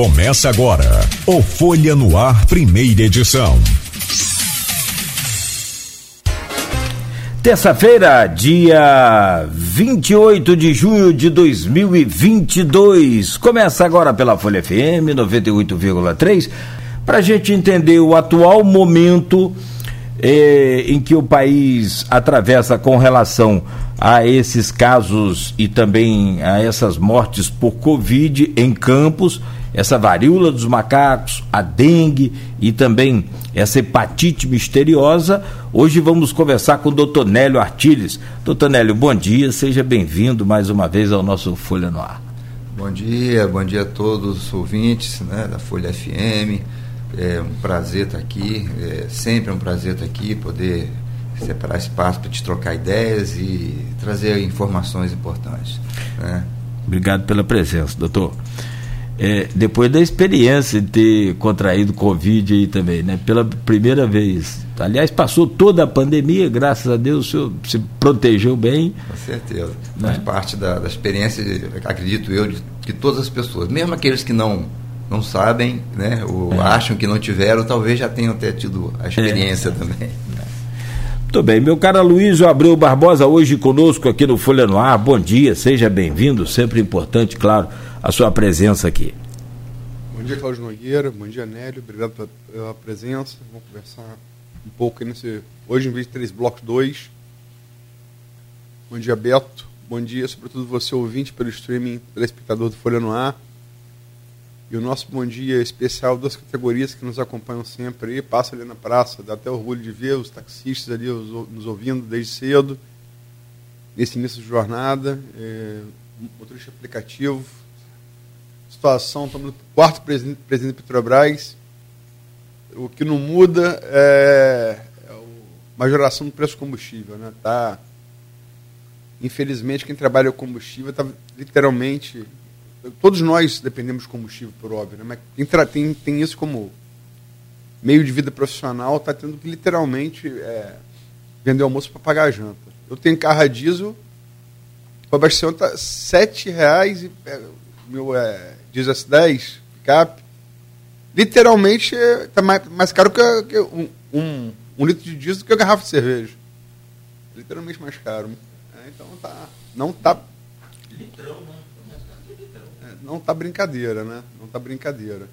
Começa agora o Folha no Ar, primeira edição. Terça-feira, dia 28 de junho de 2022. Começa agora pela Folha FM 98,3 para a gente entender o atual momento eh, em que o país atravessa com relação a esses casos e também a essas mortes por Covid em campos essa varíola dos macacos, a dengue e também essa hepatite misteriosa. Hoje vamos conversar com o doutor Nélio Artiles. Doutor Nélio, bom dia, seja bem-vindo mais uma vez ao nosso Folha no Ar. Bom dia, bom dia a todos os ouvintes né, da Folha FM. É um prazer estar aqui, é sempre um prazer estar aqui, poder separar espaço para te trocar ideias e trazer informações importantes. Né? Obrigado pela presença, doutor é, depois da experiência de ter contraído Covid aí também, né? Pela primeira vez. Aliás, passou toda a pandemia, graças a Deus o senhor se protegeu bem. Com certeza. Né? Faz parte da, da experiência, acredito eu, de, de todas as pessoas. Mesmo aqueles que não não sabem, né? Ou é. acham que não tiveram, talvez já tenham até tido a experiência é. também. Muito bem, meu caro Luiz Abreu Barbosa, hoje conosco aqui no Folha no Ar. Bom dia, seja bem-vindo, sempre importante, claro a sua presença aqui. Bom dia, Cláudio Nogueira. Bom dia, Nélio. Obrigado pela, pela presença. Vamos conversar um pouco nesse. Hoje, em vez de três blocos, dois. Bom dia, Beto. Bom dia, sobretudo você, ouvinte, pelo streaming, telespectador do Folha no Ar. E o nosso bom dia especial das categorias que nos acompanham sempre aí. Passa ali na praça, dá até orgulho de ver os taxistas ali nos ouvindo desde cedo, nesse início de jornada. É, motorista aplicativo, situação, estamos no quarto presidente, presidente Petrobras. O que não muda é, é a majoração do preço do combustível. Né? Tá, infelizmente, quem trabalha com combustível está literalmente. Todos nós dependemos de combustível, por óbvio, né? mas quem tem, tem isso como meio de vida profissional está tendo que literalmente é, vender almoço para pagar a janta. Eu tenho carro a diesel, para abastecer está R$ 7,00 e é, meu é, diz S10, picape, literalmente está mais, mais caro que, que um, um, um, litro de diesel do que a garrafa de cerveja. Literalmente mais caro. É, então tá. Não tá. Litrão, né? Não tá brincadeira, né? Não tá brincadeira.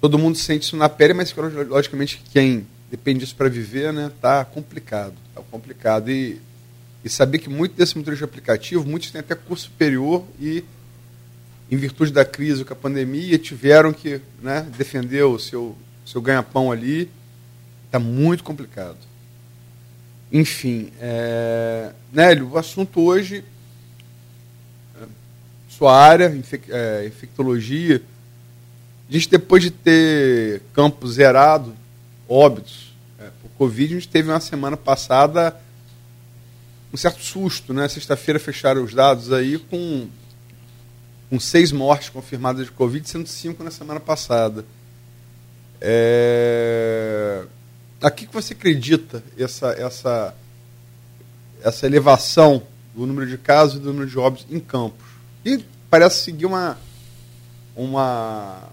Todo mundo sente isso na pele, mas logicamente quem depende disso para viver, né? Tá complicado. Tá complicado. E, e saber que muito desse motorista aplicativo, muitos têm até curso superior e em virtude da crise com a pandemia, tiveram que né, defender o seu, seu ganha-pão ali. Está muito complicado. Enfim, é... Nélio, o assunto hoje, sua área, é, infectologia, a gente depois de ter campo zerado, óbitos, é, por Covid, a gente teve uma semana passada um certo susto, né? Sexta-feira fecharam os dados aí com com seis mortes confirmadas de Covid, sendo cinco na semana passada. É... A que, que você acredita essa, essa, essa elevação do número de casos e do número de óbitos em Campos? E parece seguir uma, uma,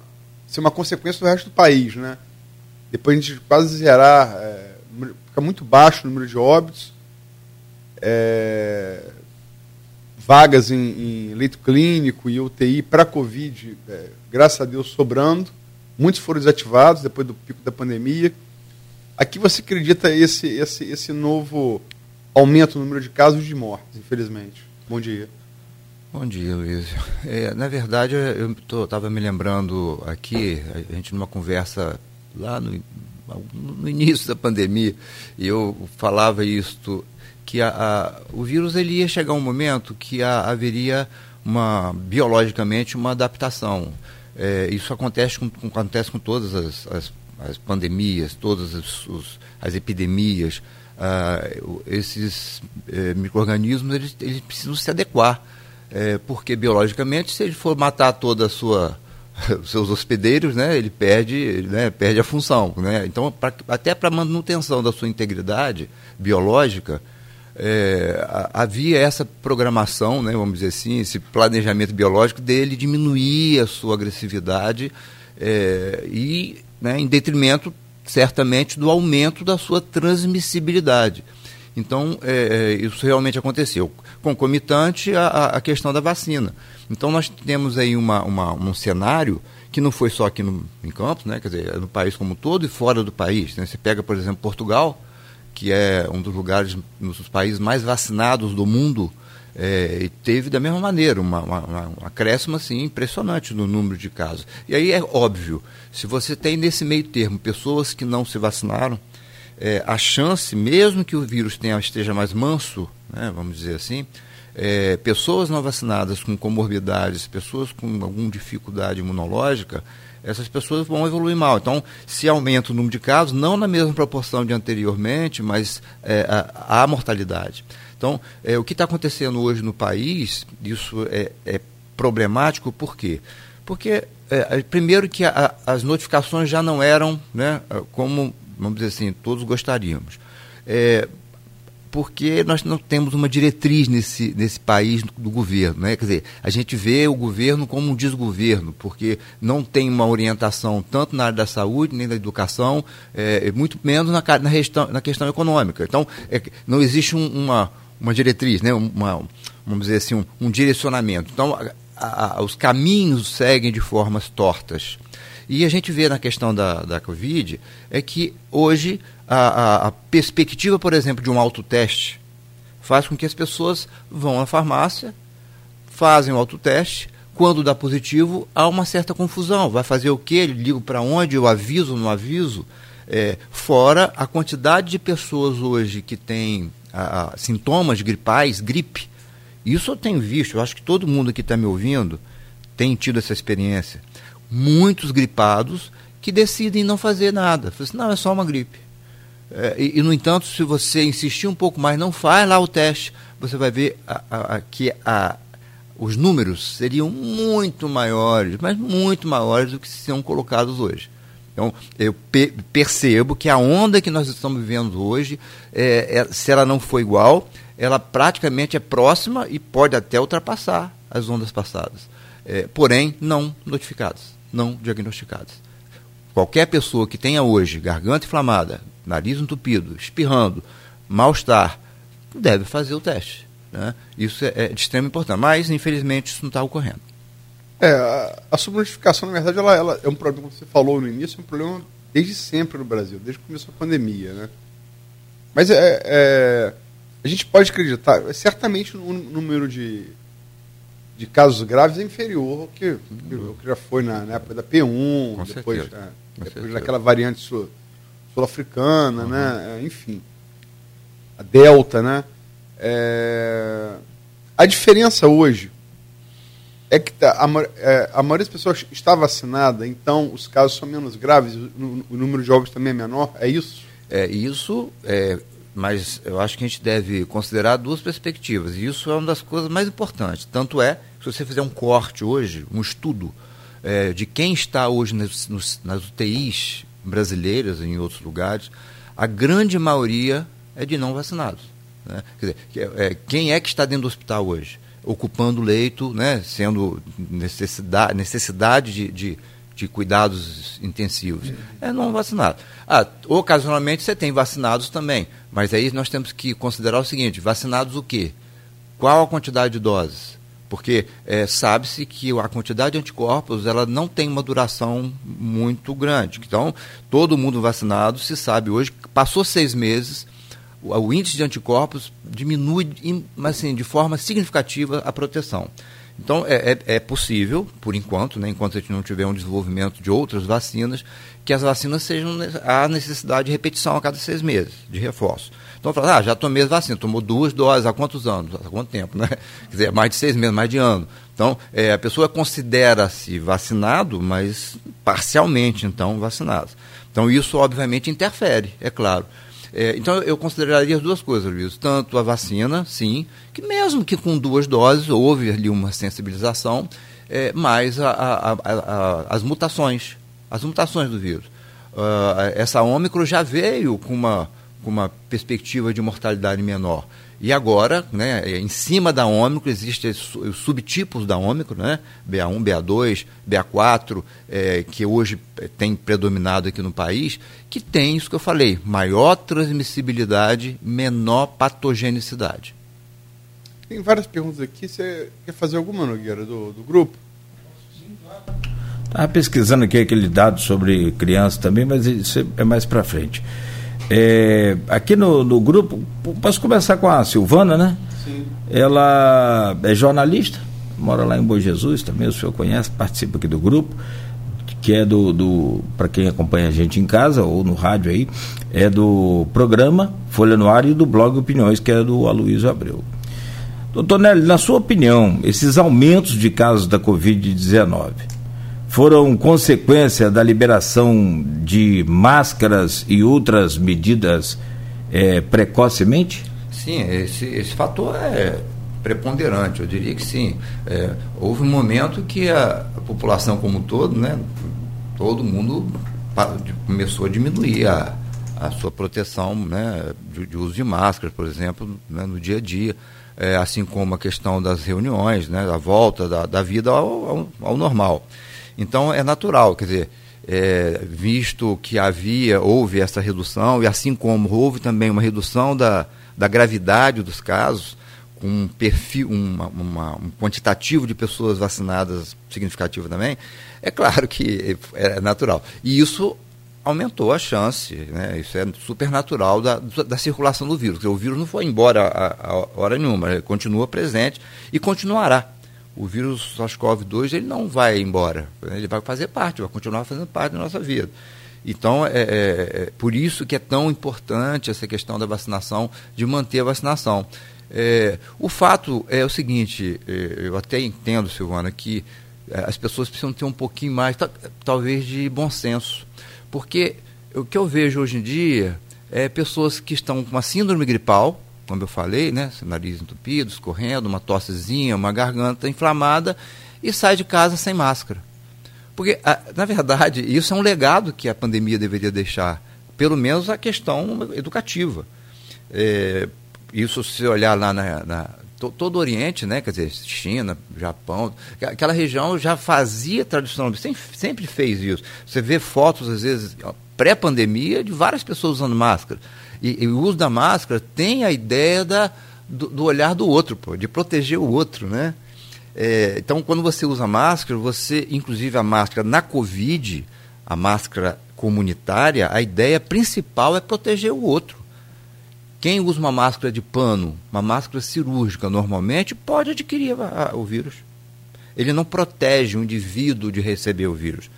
ser uma consequência do resto do país, né? Depois a gente quase zerar, é, fica muito baixo o número de óbitos. É, vagas em, em leito clínico e UTI para Covid, é, graças a Deus, sobrando. Muitos foram desativados depois do pico da pandemia. Aqui você acredita esse, esse, esse novo aumento no número de casos de mortes, infelizmente? Bom dia. Bom dia, Luiz. É, na verdade, eu estava me lembrando aqui, a gente numa conversa lá no, no início da pandemia, e eu falava isto que a, a, o vírus ele ia chegar um momento que a, haveria uma biologicamente uma adaptação. É, isso acontece com, com, acontece com todas as, as, as pandemias, todas as, os, as epidemias. Ah, esses é, micro-organismos eles, eles, precisam se adequar, é, porque biologicamente, se ele for matar toda a sua os seus hospedeiros, né, ele perde, né, perde a função. Né? Então, pra, até para manutenção da sua integridade biológica, é, havia essa programação, né, vamos dizer assim, esse planejamento biológico dele diminuir a sua agressividade é, e né, em detrimento, certamente, do aumento da sua transmissibilidade. Então, é, é isso realmente aconteceu. Concomitante à, à, questão da vacina. Então, nós temos aí uma, uma, um cenário que não foi só aqui no, em Campos, né, quer dizer, no país como todo e fora do país. Né? Você pega, por exemplo, Portugal, que é um dos lugares, um dos países mais vacinados do mundo, é, e teve da mesma maneira uma, uma, um acréscimo assim, impressionante no número de casos. E aí é óbvio, se você tem nesse meio termo pessoas que não se vacinaram, é, a chance, mesmo que o vírus tenha, esteja mais manso, né, vamos dizer assim, é, pessoas não vacinadas com comorbidades, pessoas com alguma dificuldade imunológica, essas pessoas vão evoluir mal. Então, se aumenta o número de casos, não na mesma proporção de anteriormente, mas é, a mortalidade. Então, é, o que está acontecendo hoje no país, isso é, é problemático, por quê? Porque, é, primeiro, que a, as notificações já não eram né, como, vamos dizer assim, todos gostaríamos. Porque nós não temos uma diretriz nesse, nesse país do governo. Né? Quer dizer, a gente vê o governo como um desgoverno, porque não tem uma orientação tanto na área da saúde, nem da educação, é, muito menos na, na, questão, na questão econômica. Então, é, não existe um, uma, uma diretriz, né? uma, vamos dizer assim, um, um direcionamento. Então, a, a, os caminhos seguem de formas tortas. E a gente vê na questão da, da Covid é que hoje a, a, a perspectiva, por exemplo, de um autoteste faz com que as pessoas vão à farmácia, fazem o autoteste, quando dá positivo, há uma certa confusão. Vai fazer o quê? Ligo para onde? Eu aviso, não aviso? É, fora a quantidade de pessoas hoje que têm a, a, sintomas gripais, gripe. Isso eu tenho visto, eu acho que todo mundo que está me ouvindo tem tido essa experiência. Muitos gripados que decidem não fazer nada. Assim, não, é só uma gripe. É, e, e, no entanto, se você insistir um pouco mais, não faz lá o teste, você vai ver a, a, a, que os números seriam muito maiores, mas muito maiores do que são colocados hoje. Então, eu pe percebo que a onda que nós estamos vivendo hoje, é, é, se ela não for igual, ela praticamente é próxima e pode até ultrapassar as ondas passadas. É, porém, não notificadas, não diagnosticadas. Qualquer pessoa que tenha hoje garganta inflamada, nariz entupido, espirrando, mal-estar, deve fazer o teste. Né? Isso é, é, de extrema importância. Mas, infelizmente, isso não está ocorrendo. É, a, a subnotificação, na verdade, ela, ela, é um problema, como você falou no início, é um problema desde sempre no Brasil, desde que começou a pandemia. Né? Mas é, é a gente pode acreditar, certamente o número de, de casos graves é inferior ao que, que, que já foi na, na, época da P1, Com depois, certeza. depois daquela variante sul sul-africana, uhum. né? Enfim, a Delta, né? É... A diferença hoje é que tá, a, é, a, maioria das pessoas está vacinada, então os casos são menos graves, o, o número de óbitos também é menor, é isso? É isso, é, mas eu acho que a gente deve considerar duas perspectivas, e isso é uma das coisas mais importantes. Tanto é, se você fizer um corte hoje, um estudo é, de quem está hoje nas, nos, nas UTIs brasileiras em outros lugares, a grande maioria é de não vacinados. Né? Quer dizer, é, quem é que está dentro do hospital hoje? Ocupando leito, né? sendo necessidade, necessidade de, de, de cuidados intensivos. É não vacinado. Ah, ocasionalmente você tem vacinados também, mas aí nós temos que considerar o seguinte: vacinados o quê? Qual a quantidade de doses? Porque é, sabe-se que a quantidade de anticorpos ela não tem uma duração muito grande. Então, todo mundo vacinado se sabe hoje, passou seis meses, o, o índice de anticorpos diminui, assim, de forma significativa a proteção. Então, é, é, é, possível, por enquanto, né, enquanto a gente não tiver um desenvolvimento de outras vacinas, que as vacinas sejam a necessidade de repetição a cada seis meses, de reforço. Então, fala, ah, já tomei as vacinas, tomou duas doses, há quantos anos? Há quanto tempo, né? Quer dizer, mais de seis meses, mais de ano. Então, é, a pessoa considera-se vacinado, mas parcialmente, então, vacinado. Então, isso, obviamente, interfere, é claro. É, então, eu consideraria as duas coisas, Luiz. Tanto a vacina, sim, que mesmo que com duas doses houve ali uma sensibilização, é, mas a, a, a, as mutações, as mutações do vírus. Uh, essa ômicro já veio com uma com uma perspectiva de mortalidade menor. E agora, né, em cima da Ômicron, existem os subtipos da Ômicron, né, BA1, BA2, BA4, é, que hoje tem predominado aqui no país, que tem isso que eu falei, maior transmissibilidade, menor patogenicidade. Tem várias perguntas aqui. Você quer fazer alguma, Nogueira, do, do grupo? Estava pesquisando aqui aquele dado sobre criança também, mas isso é mais para frente. É, aqui no, no, grupo, posso começar com a Silvana, né? Sim. Ela é jornalista, mora lá em Bom Jesus, também o senhor conhece, participa aqui do grupo, que é do, do para quem acompanha a gente em casa ou no rádio aí, é do programa Folha no Ar e do blog Opiniões, que é do Aloysio Abreu. Doutor Nelly, na sua opinião, esses aumentos de casos da Covid-19 foram consequência da liberação de máscaras e outras medidas é, precocemente? Sim, esse, esse fator é preponderante, eu diria que sim. É, houve um momento que a, a, população como um todo, né, todo mundo começou a diminuir a, a sua proteção né, de, de uso de máscaras, por exemplo, né, no dia a dia é, assim como a questão das reuniões, né, da volta da, da vida ao, ao, ao, normal. Então é natural, quer dizer, é, visto que havia, houve essa redução, e assim como houve também uma redução da, da gravidade dos casos, com um perfil, uma, uma, um quantitativo de pessoas vacinadas significativo também, é claro que é natural. E isso aumentou a chance, né? isso é super natural da, da circulação do vírus. O vírus não foi embora a, a hora nenhuma, ele continua presente e continuará. O vírus SARS-CoV-2 ele não vai embora, ele vai fazer parte, vai continuar fazendo parte da nossa vida. Então, é, é, é por isso que é tão importante essa questão da vacinação, de manter a vacinação. É, o fato é o seguinte, é, eu até entendo, Silvana, que é, as pessoas precisam ter um pouquinho mais, talvez, de bom senso porque o que eu vejo hoje em dia é pessoas que estão com uma síndrome gripal, como eu falei, né? Nariz entupido, escorrendo, uma tossezinha, uma garganta inflamada e sai de casa sem máscara. Porque, na verdade, isso é um legado que a pandemia deveria deixar, pelo menos a questão educativa. É, isso, se olhar lá na, na todo o Oriente, né? quer dizer, China, Japão, aquela região já fazia tradicionalmente, sempre, sempre fez isso. Você vê fotos, às vezes, pré-pandemia, de várias pessoas usando máscara. E, e, o uso da máscara tem a ideia da, do, do olhar do outro, pô, de proteger o outro, né? É, então, quando você usa máscara, você, inclusive a máscara na Covid, a máscara comunitária, a ideia principal é proteger o outro. Quem usa uma máscara de pano, uma máscara cirúrgica normalmente, pode adquirir a, a, o vírus. Ele não protege o indivíduo de receber o vírus.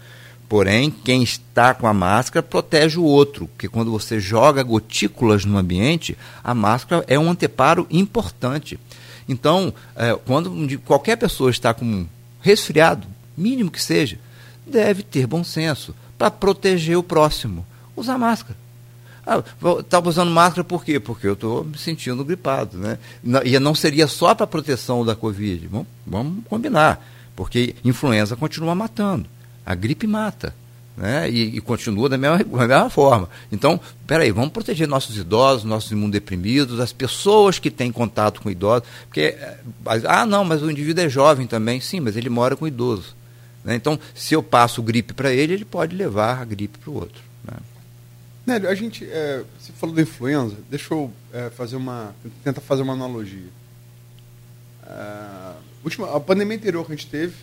Porém, quem está com a máscara protege o outro, porque quando você joga gotículas no ambiente, a máscara é um anteparo importante. Então, é, quando qualquer pessoa está com um resfriado, mínimo que seja, deve ter bom senso para proteger o próximo. Usar máscara. Ah, estava usando máscara por quê? Porque eu estou me sentindo gripado, né? E não seria só para proteção da Covid. Vamos, vamos combinar, porque influenza continua matando. A gripe mata. Né? E, e, continua da mesma, da mesma forma. Então, peraí, vamos proteger nossos idosos, nossos imunodeprimidos, as pessoas que têm contato com idosos. Porque, eh, ah, não, mas o indivíduo é jovem também. Sim, mas ele mora com idoso. Né? Então, se eu passo gripe para ele, ele pode levar a gripe para o outro. Né? Nélio, a gente, é, você falou da influenza, deixa eu é, fazer uma, tentar fazer uma analogia. É, última, a pandemia anterior que a gente teve,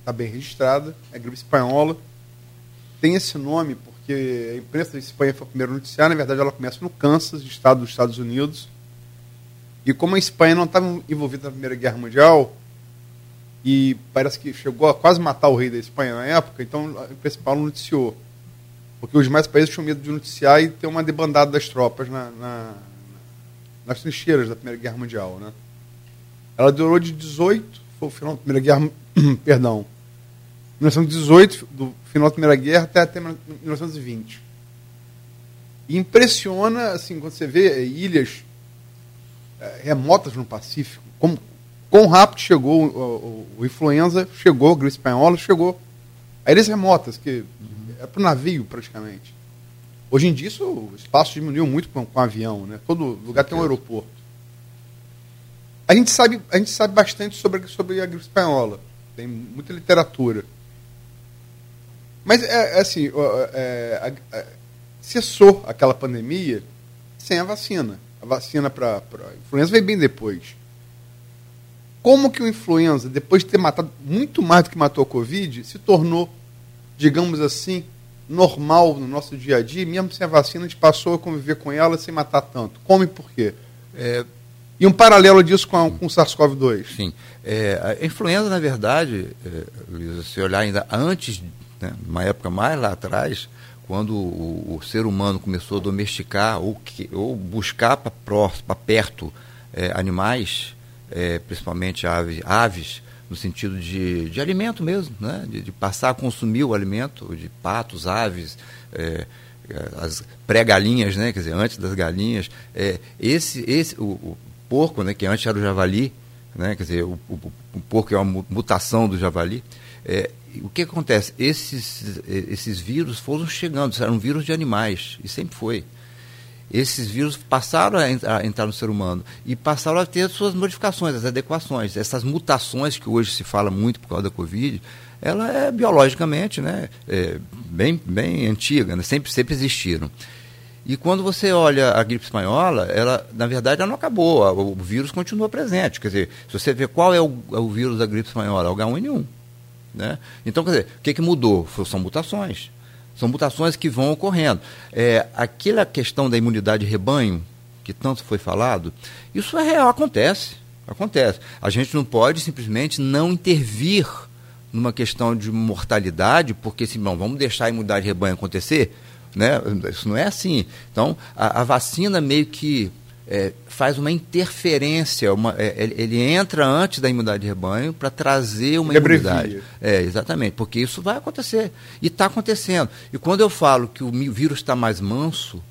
está bem registrada, é gripe espanhola, tem esse nome porque a imprensa da Espanha foi a primeira a noticiar, na verdade ela começa no Kansas, estado dos Estados Unidos, e como a Espanha não estava envolvida na Primeira Guerra Mundial, e parece que chegou a quase matar o rei da Espanha na época, então a imprensa noticiou porque os demais países tinham medo de noticiar e ter uma debandada das tropas na, na, nas trincheiras da Primeira Guerra Mundial. Né? Ela durou de 18, foi o final da Primeira Guerra, perdão, 1918, do final da Primeira Guerra até, até 1920. E impressiona, assim, quando você vê é, ilhas é, remotas no Pacífico, como, quão rápido chegou o, o, o influenza, chegou, a gripe espanhola, chegou. A ilhas remotas, que é para o navio praticamente. Hoje em dia isso, o espaço diminuiu muito com, com o avião, né? Todo lugar tem um aeroporto. A gente sabe, a gente sabe bastante sobre, sobre a gripe espanhola. Tem muita literatura. Mas é, é assim, é, é, cessou aquela pandemia sem a vacina. A vacina para a influenza veio bem depois. Como que o influenza, depois de ter matado muito mais do que matou a Covid, se tornou, digamos assim, normal no nosso dia a dia, mesmo sem a vacina, a gente passou a conviver com ela sem matar tanto. Como e por quê? É, e um paralelo disso com, a, com o SARS-CoV-2. Sim. É, a influenza, na verdade, é, se olhar ainda antes, né, uma época mais lá atrás, quando o, o, ser humano começou a domesticar ou, que, ou buscar para perto é, animais, é, principalmente aves, aves, no sentido de, de alimento mesmo, né? de, de passar a consumir o alimento de patos, aves, é, as pré-galinhas, né? quer dizer, antes das galinhas. É, esse, esse, o, o, porco, né? que antes era o javali, né? quer dizer, o, o, o porco é uma mutação do javali. É, o que acontece? Esses, esses vírus foram chegando, eram vírus de animais, e sempre foi esses vírus passaram a entrar, no ser humano e passaram a ter suas modificações, as adequações. Essas mutações que hoje se fala muito por causa da Covid, ela é biologicamente né, é bem, bem antiga, né, sempre, sempre existiram. E quando você olha a gripe espanhola, ela, na verdade, ela não acabou, o vírus continua presente. Quer dizer, se você vê qual é o, o vírus da gripe espanhola, é o H1N1. Né? Então, quer dizer, o que, que mudou? São mutações. São mutações que vão ocorrendo. É, aquela questão da imunidade rebanho, que tanto foi falado, isso é real, acontece. Acontece. A gente não pode simplesmente não intervir numa questão de mortalidade, porque se não, vamos deixar a imunidade rebanho acontecer, né? Isso não é assim. Então, a, a vacina meio que é, faz uma interferência, uma, é, ele, entra antes da imunidade de rebanho para trazer uma ele imunidade. É, exatamente, porque isso vai acontecer. E está acontecendo. E quando eu falo que o vírus está mais manso,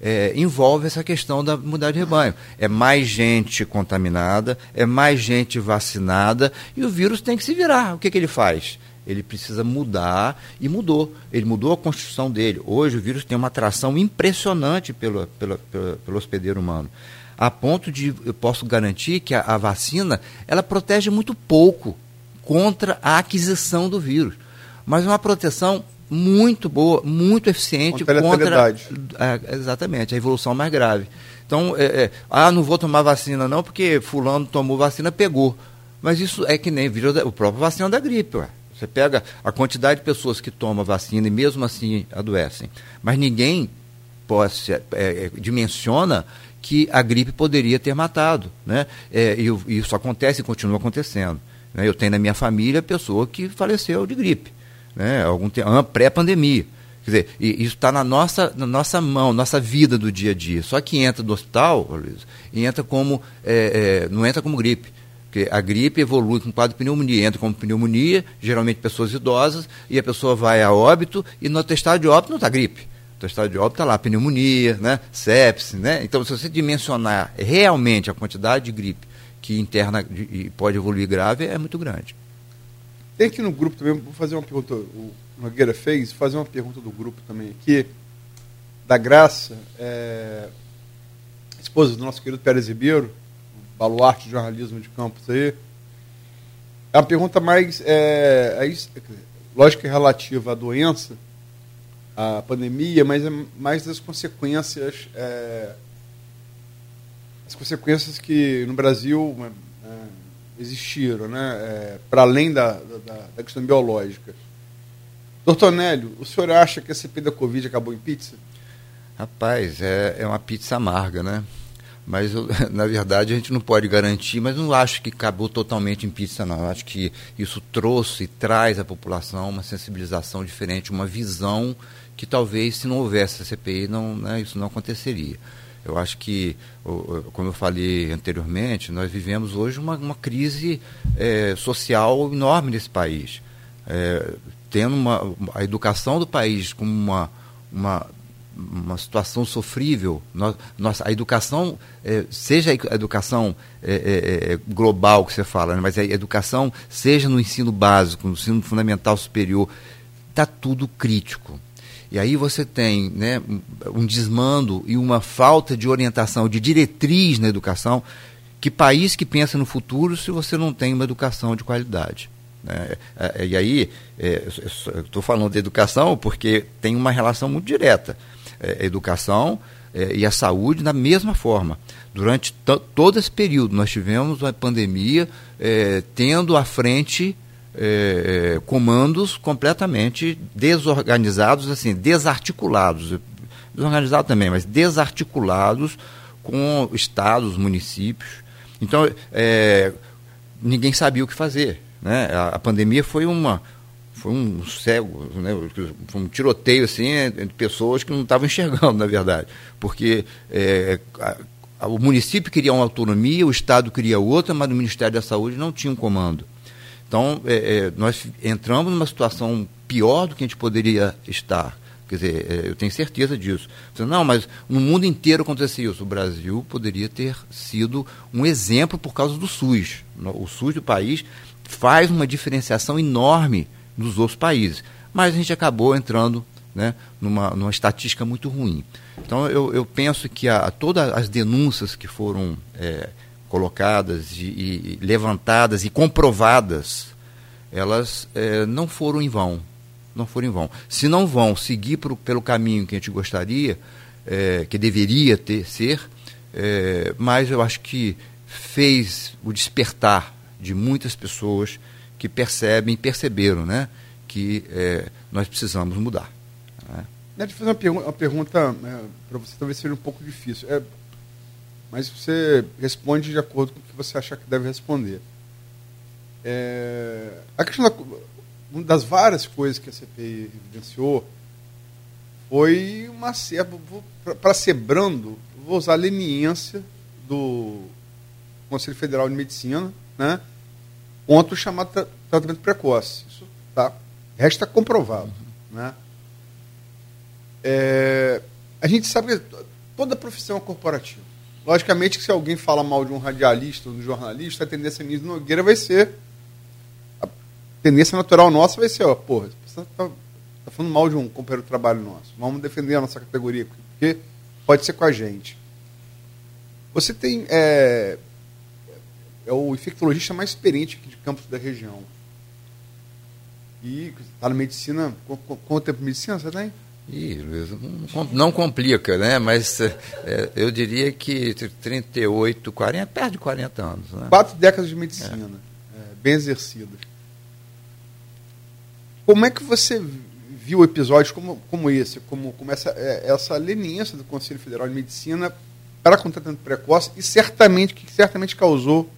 é, envolve essa questão da imunidade de rebanho. É mais gente contaminada, é mais gente vacinada, e o vírus tem que se virar. O que, que ele faz? Ele precisa mudar e mudou. Ele mudou a constituição dele. Hoje o vírus tem uma atração impressionante pelo, pelo, pelo, pelo hospedeiro humano. A ponto de eu posso garantir que a, a vacina ela protege muito pouco contra a aquisição do vírus. Mas é uma proteção muito boa, muito eficiente contra, contra a, exatamente, a evolução mais grave. Então, é, é, ah, não vou tomar vacina não, porque fulano tomou vacina, pegou. Mas isso é que nem o próprio vacina da gripe, ué. Você pega a quantidade de pessoas que tomam vacina e mesmo assim adoecem. Mas ninguém pode, é, é, dimensiona que a gripe poderia ter matado. Né? É, e isso acontece e continua acontecendo. Né? Eu tenho na minha família pessoa que faleceu de gripe, né? algum pré-pandemia. Quer dizer, isso está na nossa, na nossa mão, nossa vida do dia a dia. Só que entra do hospital, Luiz, entra como, é, é, não entra como gripe. Porque a gripe evolui com quadro de pneumonia, entra como pneumonia, geralmente pessoas idosas, e a pessoa vai a óbito, e no atestado de óbito não está gripe. No atestado de óbito está lá pneumonia, né, sepse, né? Então, se você dimensionar realmente a quantidade de gripe que interna e pode evoluir grave, é muito grande. Tem aqui no grupo também, vou fazer uma pergunta, o Nogueira fez, fazer uma pergunta do grupo também aqui, da Graça, é, esposa do nosso querido Pérez Ribeiro, baluarte de jornalismo de campus aí. É uma pergunta mais, é, é, lógico que é relativa à doença, à pandemia, mas é mais das consequências, é, as consequências que no Brasil é, existiram, né, é, para além da, da, da, questão biológica. Doutor Nélio, o senhor acha que a CPI da Covid acabou em pizza? Rapaz, é, é uma pizza amarga, né? Mas, na verdade, a gente não pode garantir, mas não acho que acabou totalmente em pizza, não. Acho que isso trouxe e traz à população uma sensibilização diferente, uma visão que talvez, se não houvesse a CPI, não, né, isso não aconteceria. Eu acho que, como eu falei anteriormente, nós vivemos hoje uma, uma crise é, social enorme nesse país. É, tendo uma, a educação do país como uma, uma uma situação sofrível. Nossa, a educação, é, seja a educação é, é, global que você fala, né, mas a educação, seja no ensino básico, no ensino fundamental superior, está tudo crítico. E aí você tem né, um desmando e uma falta de orientação, de diretriz na educação, que país que pensa no futuro se você não tem uma educação de qualidade? Né? E aí, estou falando de educação porque tem uma relação muito direta. É, educação é, e a saúde da mesma forma. Durante todo esse período, nós tivemos uma pandemia é, tendo à frente comandos completamente desorganizados, assim, desarticulados. Desorganizados também, mas desarticulados com estados, municípios. Então, ninguém sabia o que fazer. Né? A, a pandemia foi uma foi um cego, né? foi um tiroteio assim entre pessoas que não estavam enxergando, na verdade, porque é, a, o município queria uma autonomia, o estado queria outra, mas o Ministério da Saúde não tinha um comando. Então é, é, nós entramos numa situação pior do que a gente poderia estar. Quer dizer, é, eu tenho certeza disso. Não, mas no mundo inteiro aconteceu isso. O Brasil poderia ter sido um exemplo por causa do SUS. O SUS do país faz uma diferenciação enorme dos outros países. Mas a gente acabou entrando né, numa, numa estatística muito ruim. Então eu, eu penso que a, a todas as denúncias que foram é, colocadas e, e, levantadas e comprovadas, elas é, não foram em vão. Não foram em vão. Se não vão seguir pro, pelo caminho que a gente gostaria, é, que deveria ter, ser, é, mas eu acho que fez o despertar de muitas pessoas que percebem, perceberam, né, que é, nós precisamos mudar. Né? Deixa eu fazer uma, pergu uma pergunta é, para você, talvez seja um pouco difícil, é, mas você responde de acordo com o que você achar que deve responder. É, a questão da, uma das várias coisas que a CPI evidenciou foi uma para ser brando, vou usar a leniência do Conselho Federal de Medicina, né, contra o chamado tra tratamento precoce. Isso tá, resta comprovado. Né? É, a gente sabe que toda profissão é corporativa. Logicamente que se alguém fala mal de um radialista ou de um jornalista, a tendência Nise Nogueira vai ser. A tendência natural nossa vai ser, ó, porra, você está tá falando mal de um companheiro de trabalho nosso. Vamos defender a nossa categoria, porque pode ser com a gente. Você tem é, é o infectologista mais experiente aqui de Campos da região. E está na medicina. Quanto tempo de medicina você tem? Ih, não, complica, né? Mas é, eu diria que 38, 40, perto de 40 anos. Né? Quatro décadas de medicina, é. É, bem exercidas. Como é que você viu episódios como, como esse, como, como essa, é, essa leniência do Conselho Federal de Medicina para contratamento precoce e certamente que certamente causou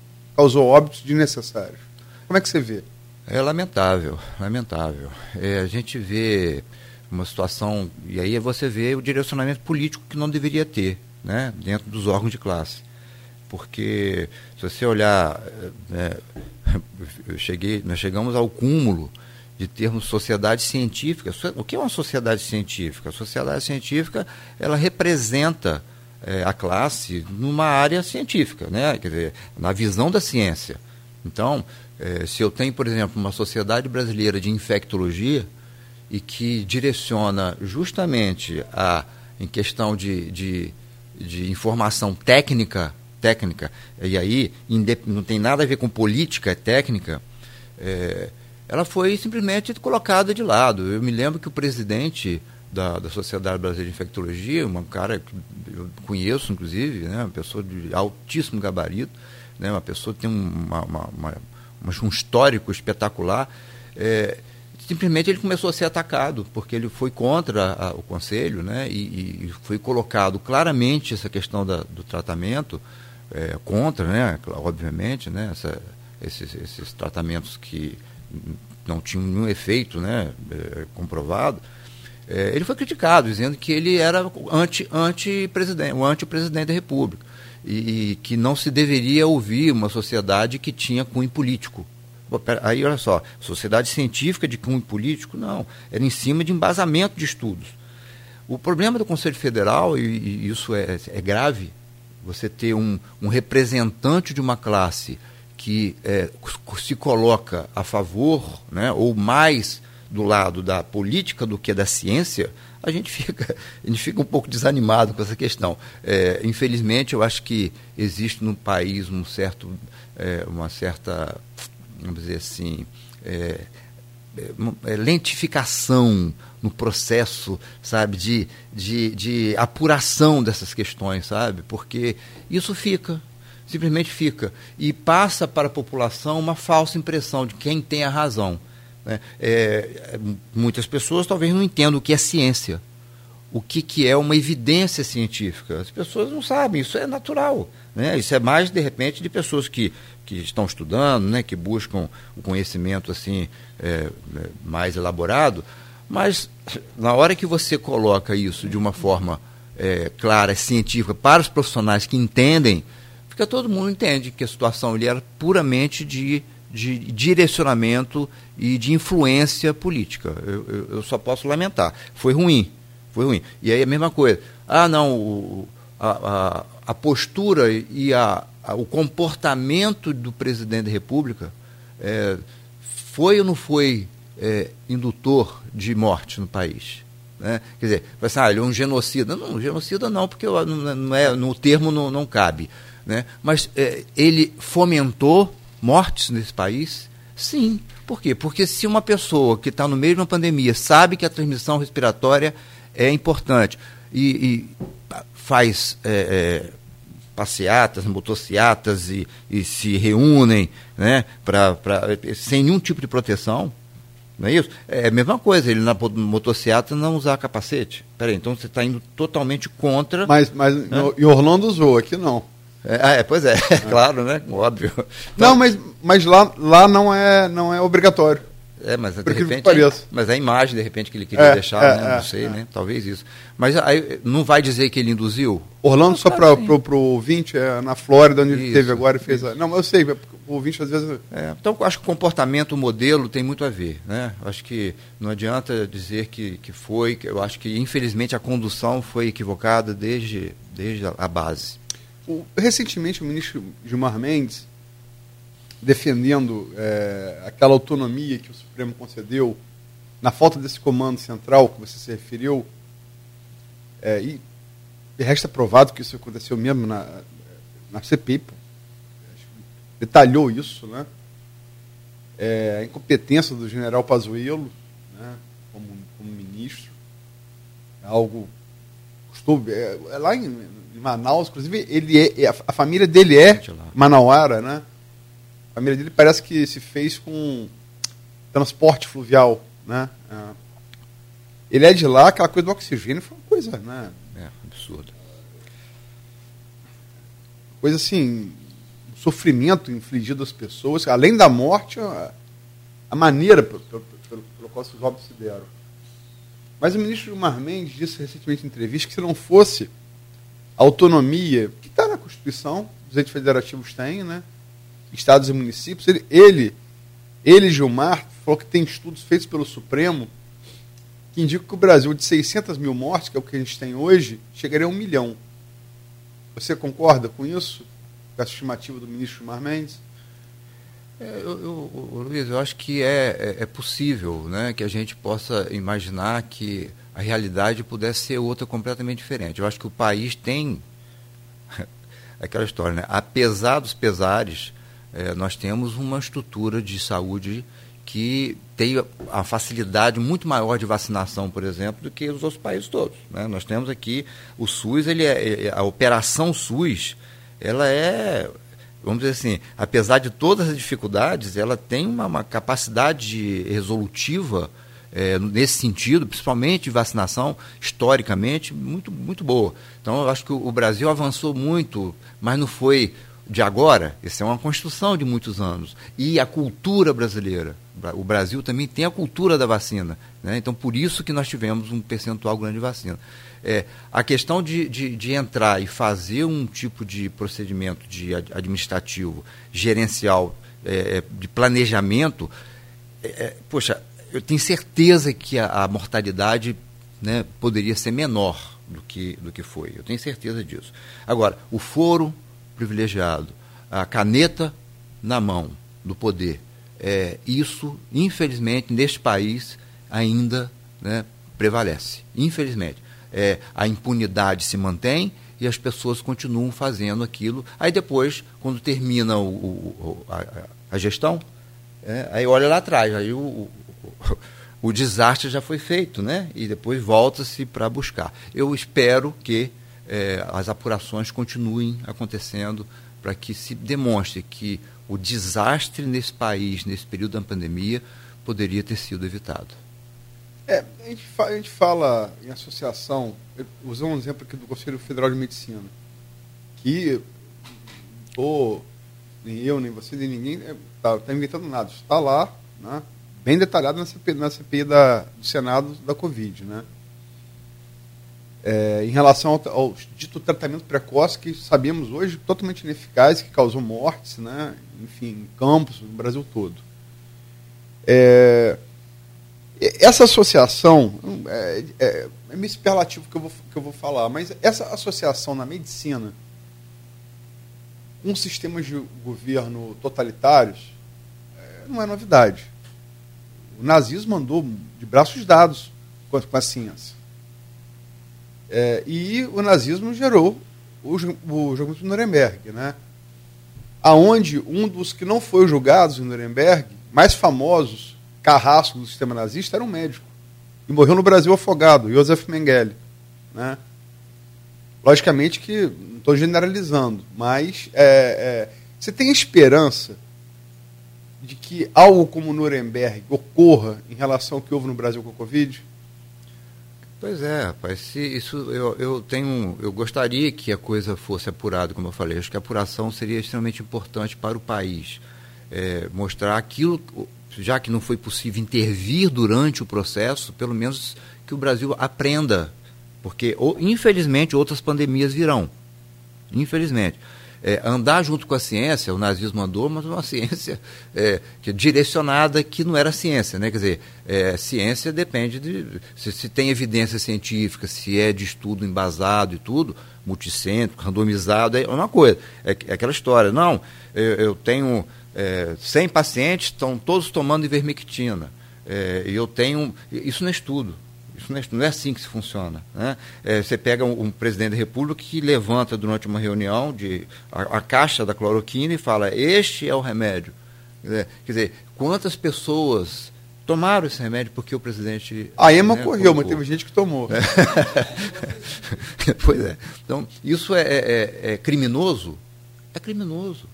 causou óbitos desnecessários. Como é que você vê? É lamentável, lamentável. É, a gente vê uma situação, e aí você vê o direcionamento político que não deveria ter, né, dentro dos órgãos de classe. Porque se você olhar, é, eu cheguei, nós chegamos ao cúmulo de termos sociedade científica. O que é uma sociedade científica? A sociedade científica ela representa é, a classe numa área científica, né? Quer dizer, na visão da ciência. Então, é, se eu tenho, por exemplo, uma sociedade brasileira de infectologia e que direciona justamente a, em questão de, de, de informação técnica, técnica, e aí não tem nada a ver com política, é técnica, é, ela foi simplesmente colocada de lado. Eu me lembro que o presidente da, da Sociedade Brasileira de Infectologia, um cara que eu conheço, inclusive, né, uma pessoa de altíssimo gabarito, né, uma pessoa que tem uma, uma, uma, um histórico espetacular. É, simplesmente ele começou a ser atacado, porque ele foi contra a, o conselho né, e, e, foi colocado claramente essa questão da, do tratamento, é, contra, né, obviamente, né, essa, esses, esses tratamentos que não tinham nenhum efeito né, é, comprovado. É, ele foi criticado, dizendo que ele era anti-presidente, anti o anti-presidente da República. E, e, que não se deveria ouvir uma sociedade que tinha cunho político. Aí, olha só, sociedade científica de cunho político, não. Era em cima de embasamento de estudos. O problema do Conselho Federal, e, e isso é, é, grave, você ter um, um, representante de uma classe que é, se coloca a favor, né, ou mais do lado da política do que da ciência, a gente fica, a gente fica um pouco desanimado com essa questão. É, infelizmente, eu acho que existe no país um certo, é, uma certa, vamos dizer assim, é, é, é lentificação no processo, sabe, de, de, de apuração dessas questões, sabe? Porque isso fica, simplesmente fica. E passa para a população uma falsa impressão de quem tem a razão. Né? É, muitas pessoas talvez não entendam o que é ciência, o que, que é uma evidência científica. As pessoas não sabem, isso é natural. Né? Isso é mais, de repente, de pessoas que, que estão estudando, né? que buscam o conhecimento assim é, é mais elaborado. Mas na hora que você coloca isso de uma forma é, clara, científica, para os profissionais que entendem, fica todo mundo entende que a situação ali era puramente de de direcionamento e de influência política. Eu, eu, eu, só posso lamentar. Foi ruim, foi ruim. E aí a mesma coisa. Ah, não, o, a, a, a, postura e a, a, o comportamento do presidente da República é, foi ou não foi é, indutor de morte no país? Né? Quer dizer, vai ah, ele é um genocida. Não, genocida não, porque não, não é, no termo não, não cabe. Né? Mas é, ele fomentou mortes nesse país? Sim. Por quê? Porque se uma pessoa que está no meio de uma pandemia sabe que a transmissão respiratória é importante e, e faz é, é, passeatas, motocicletas e, e, se reúnem né, pra, pra, sem nenhum tipo de proteção, não é isso? É a mesma coisa, ele na motocicleta não usar capacete. Peraí, então você está indo totalmente contra. Mas, mas né? em Orlando usou, aqui não. É, é, pois é, é, claro, né? Óbvio. Então, não, mas, mas lá, lá não, é, não é obrigatório. É, mas de repente. É, mas a imagem, de repente, que ele queria é, deixar, é, né? não sei, né? Talvez isso. Mas aí, não vai dizer que ele induziu? Orlando, só para o ouvinte, é na Flórida, onde isso, ele teve agora e fez. A... Não, eu sei, o ouvinte às vezes. então, acho que o comportamento, o modelo tem muito a ver, né? Acho que não adianta dizer que, que foi, que eu acho que, infelizmente, a condução foi equivocada desde, desde a base. O, recentemente, o ministro Gilmar Mendes, defendendo é, aquela autonomia que o Supremo concedeu, na falta desse comando central que você se referiu, é, e, e resta provado que isso aconteceu mesmo na, na CPI, detalhou isso, né? É, a incompetência do general Pazuello, né, como, como ministro, é algo custou é, é lá em de Manaus, inclusive ele é, é a família dele é manauara, né? A família dele parece que se fez com transporte fluvial, né? É. Ele é de lá, aquela coisa do oxigênio foi uma coisa, né? É, absurda. Coisa assim, um sofrimento infligido às pessoas, além da morte, a, a maneira pelo, pelo, pelo qual esses óbitos se deram. Mas o ministro Gilmar Mendes disse recentemente em entrevista que se não fosse autonomia, que está na Constituição, os entes federativos têm, né? estados e municípios. Ele, ele, ele, Gilmar, falou que tem estudos feitos pelo Supremo que indicam que o Brasil, de 600 mil mortes, que é o que a gente tem hoje, chegaria a um milhão. Você concorda com isso? Com a estimativa do ministro Gilmar Mendes? É, eu, eu, Luiz, eu acho que é, é, é, possível né, que a gente possa imaginar que a realidade pudesse ser outra completamente diferente. Eu acho que o país tem aquela história, né? apesar dos pesares, é, nós temos uma estrutura de saúde que tem a facilidade muito maior de vacinação, por exemplo, do que os outros países todos. Né? Nós temos aqui o SUS, ele é, é, a operação SUS, ela é, vamos dizer assim, apesar de todas as dificuldades, ela tem uma, uma capacidade resolutiva é, nesse sentido, principalmente vacinação, historicamente, muito, muito boa. Então, eu acho que o Brasil avançou muito, mas não foi de agora, isso é uma construção de muitos anos. E a cultura brasileira. O Brasil também tem a cultura da vacina. Né? Então, por isso que nós tivemos um percentual grande de vacina. É, a questão de, de, de, entrar e fazer um tipo de procedimento de administrativo, gerencial, é, é de planejamento, é, é, poxa, eu tenho certeza que a, a mortalidade né, poderia ser menor do que, do que foi. Eu tenho certeza disso. Agora, o foro privilegiado, a caneta na mão do poder, é, isso, infelizmente, neste país, ainda né, prevalece. Infelizmente. É, a impunidade se mantém e as pessoas continuam fazendo aquilo. Aí depois, quando termina o, o, a, a, gestão, é, aí olha lá atrás, aí o, o, desastre já foi feito, né? E depois volta-se para buscar. Eu espero que é, as apurações continuem acontecendo para que se demonstre que o desastre nesse país, nesse período da pandemia, poderia ter sido evitado. É, a, gente fala, a gente fala em associação, usar um exemplo aqui do Conselho Federal de Medicina, que ou nem eu, nem você, nem ninguém está tá inventando nada. Está lá, né, bem detalhado na CPI, na CPI da, do Senado da Covid. Né? É, em relação ao, ao, dito tratamento precoce, que sabemos hoje totalmente ineficaz, que causou mortes, né? enfim, em campos, no Brasil todo. É, essa associação, é, é, é meio superlativo que eu, vou, que eu vou falar, mas essa associação na medicina com sistemas de governo totalitários é, não é novidade. O nazismo andou de braços dados com com a ciência. É, e o nazismo gerou o, o julgamento de Nuremberg, né? aonde um dos que não foi julgados em Nuremberg, mais famosos, carrasco do sistema nazista, era um médico. E morreu no Brasil afogado, Josef Mengele. Né? Logicamente que, não estou generalizando, mas é, é, você tem esperança de que algo como Nuremberg ocorra em relação ao que houve no Brasil com a Covid? Pois é, rapaz, se isso eu, eu tenho, eu gostaria que a coisa fosse apurada, como eu falei, acho que a apuração seria extremamente importante para o país. É, mostrar aquilo, já que não foi possível intervir durante o processo, pelo menos que o Brasil aprenda, porque ou, infelizmente outras pandemias virão. Infelizmente é, andar junto com a ciência, o nazismo andou, mas uma ciência é, que, direcionada que não era ciência. Né? Quer dizer, é, ciência depende de se, se, tem evidência científica, se é de estudo embasado e tudo, multicêntrico, randomizado, é uma coisa. É, é aquela história. Não, eu, eu tenho é, 100 pacientes, estão todos tomando ivermectina. É, e eu tenho. Isso não é estudo. Isso não é, assim que se funciona. Né? É, você pega um, um, presidente da República que levanta durante uma reunião de, a, a caixa da cloroquina e fala: Este é o remédio. Quer dizer, quantas pessoas tomaram esse remédio porque o presidente. A EMA né, correu, colocou. mas teve gente que tomou. É. pois é. Então, isso é, é, é, criminoso? É criminoso.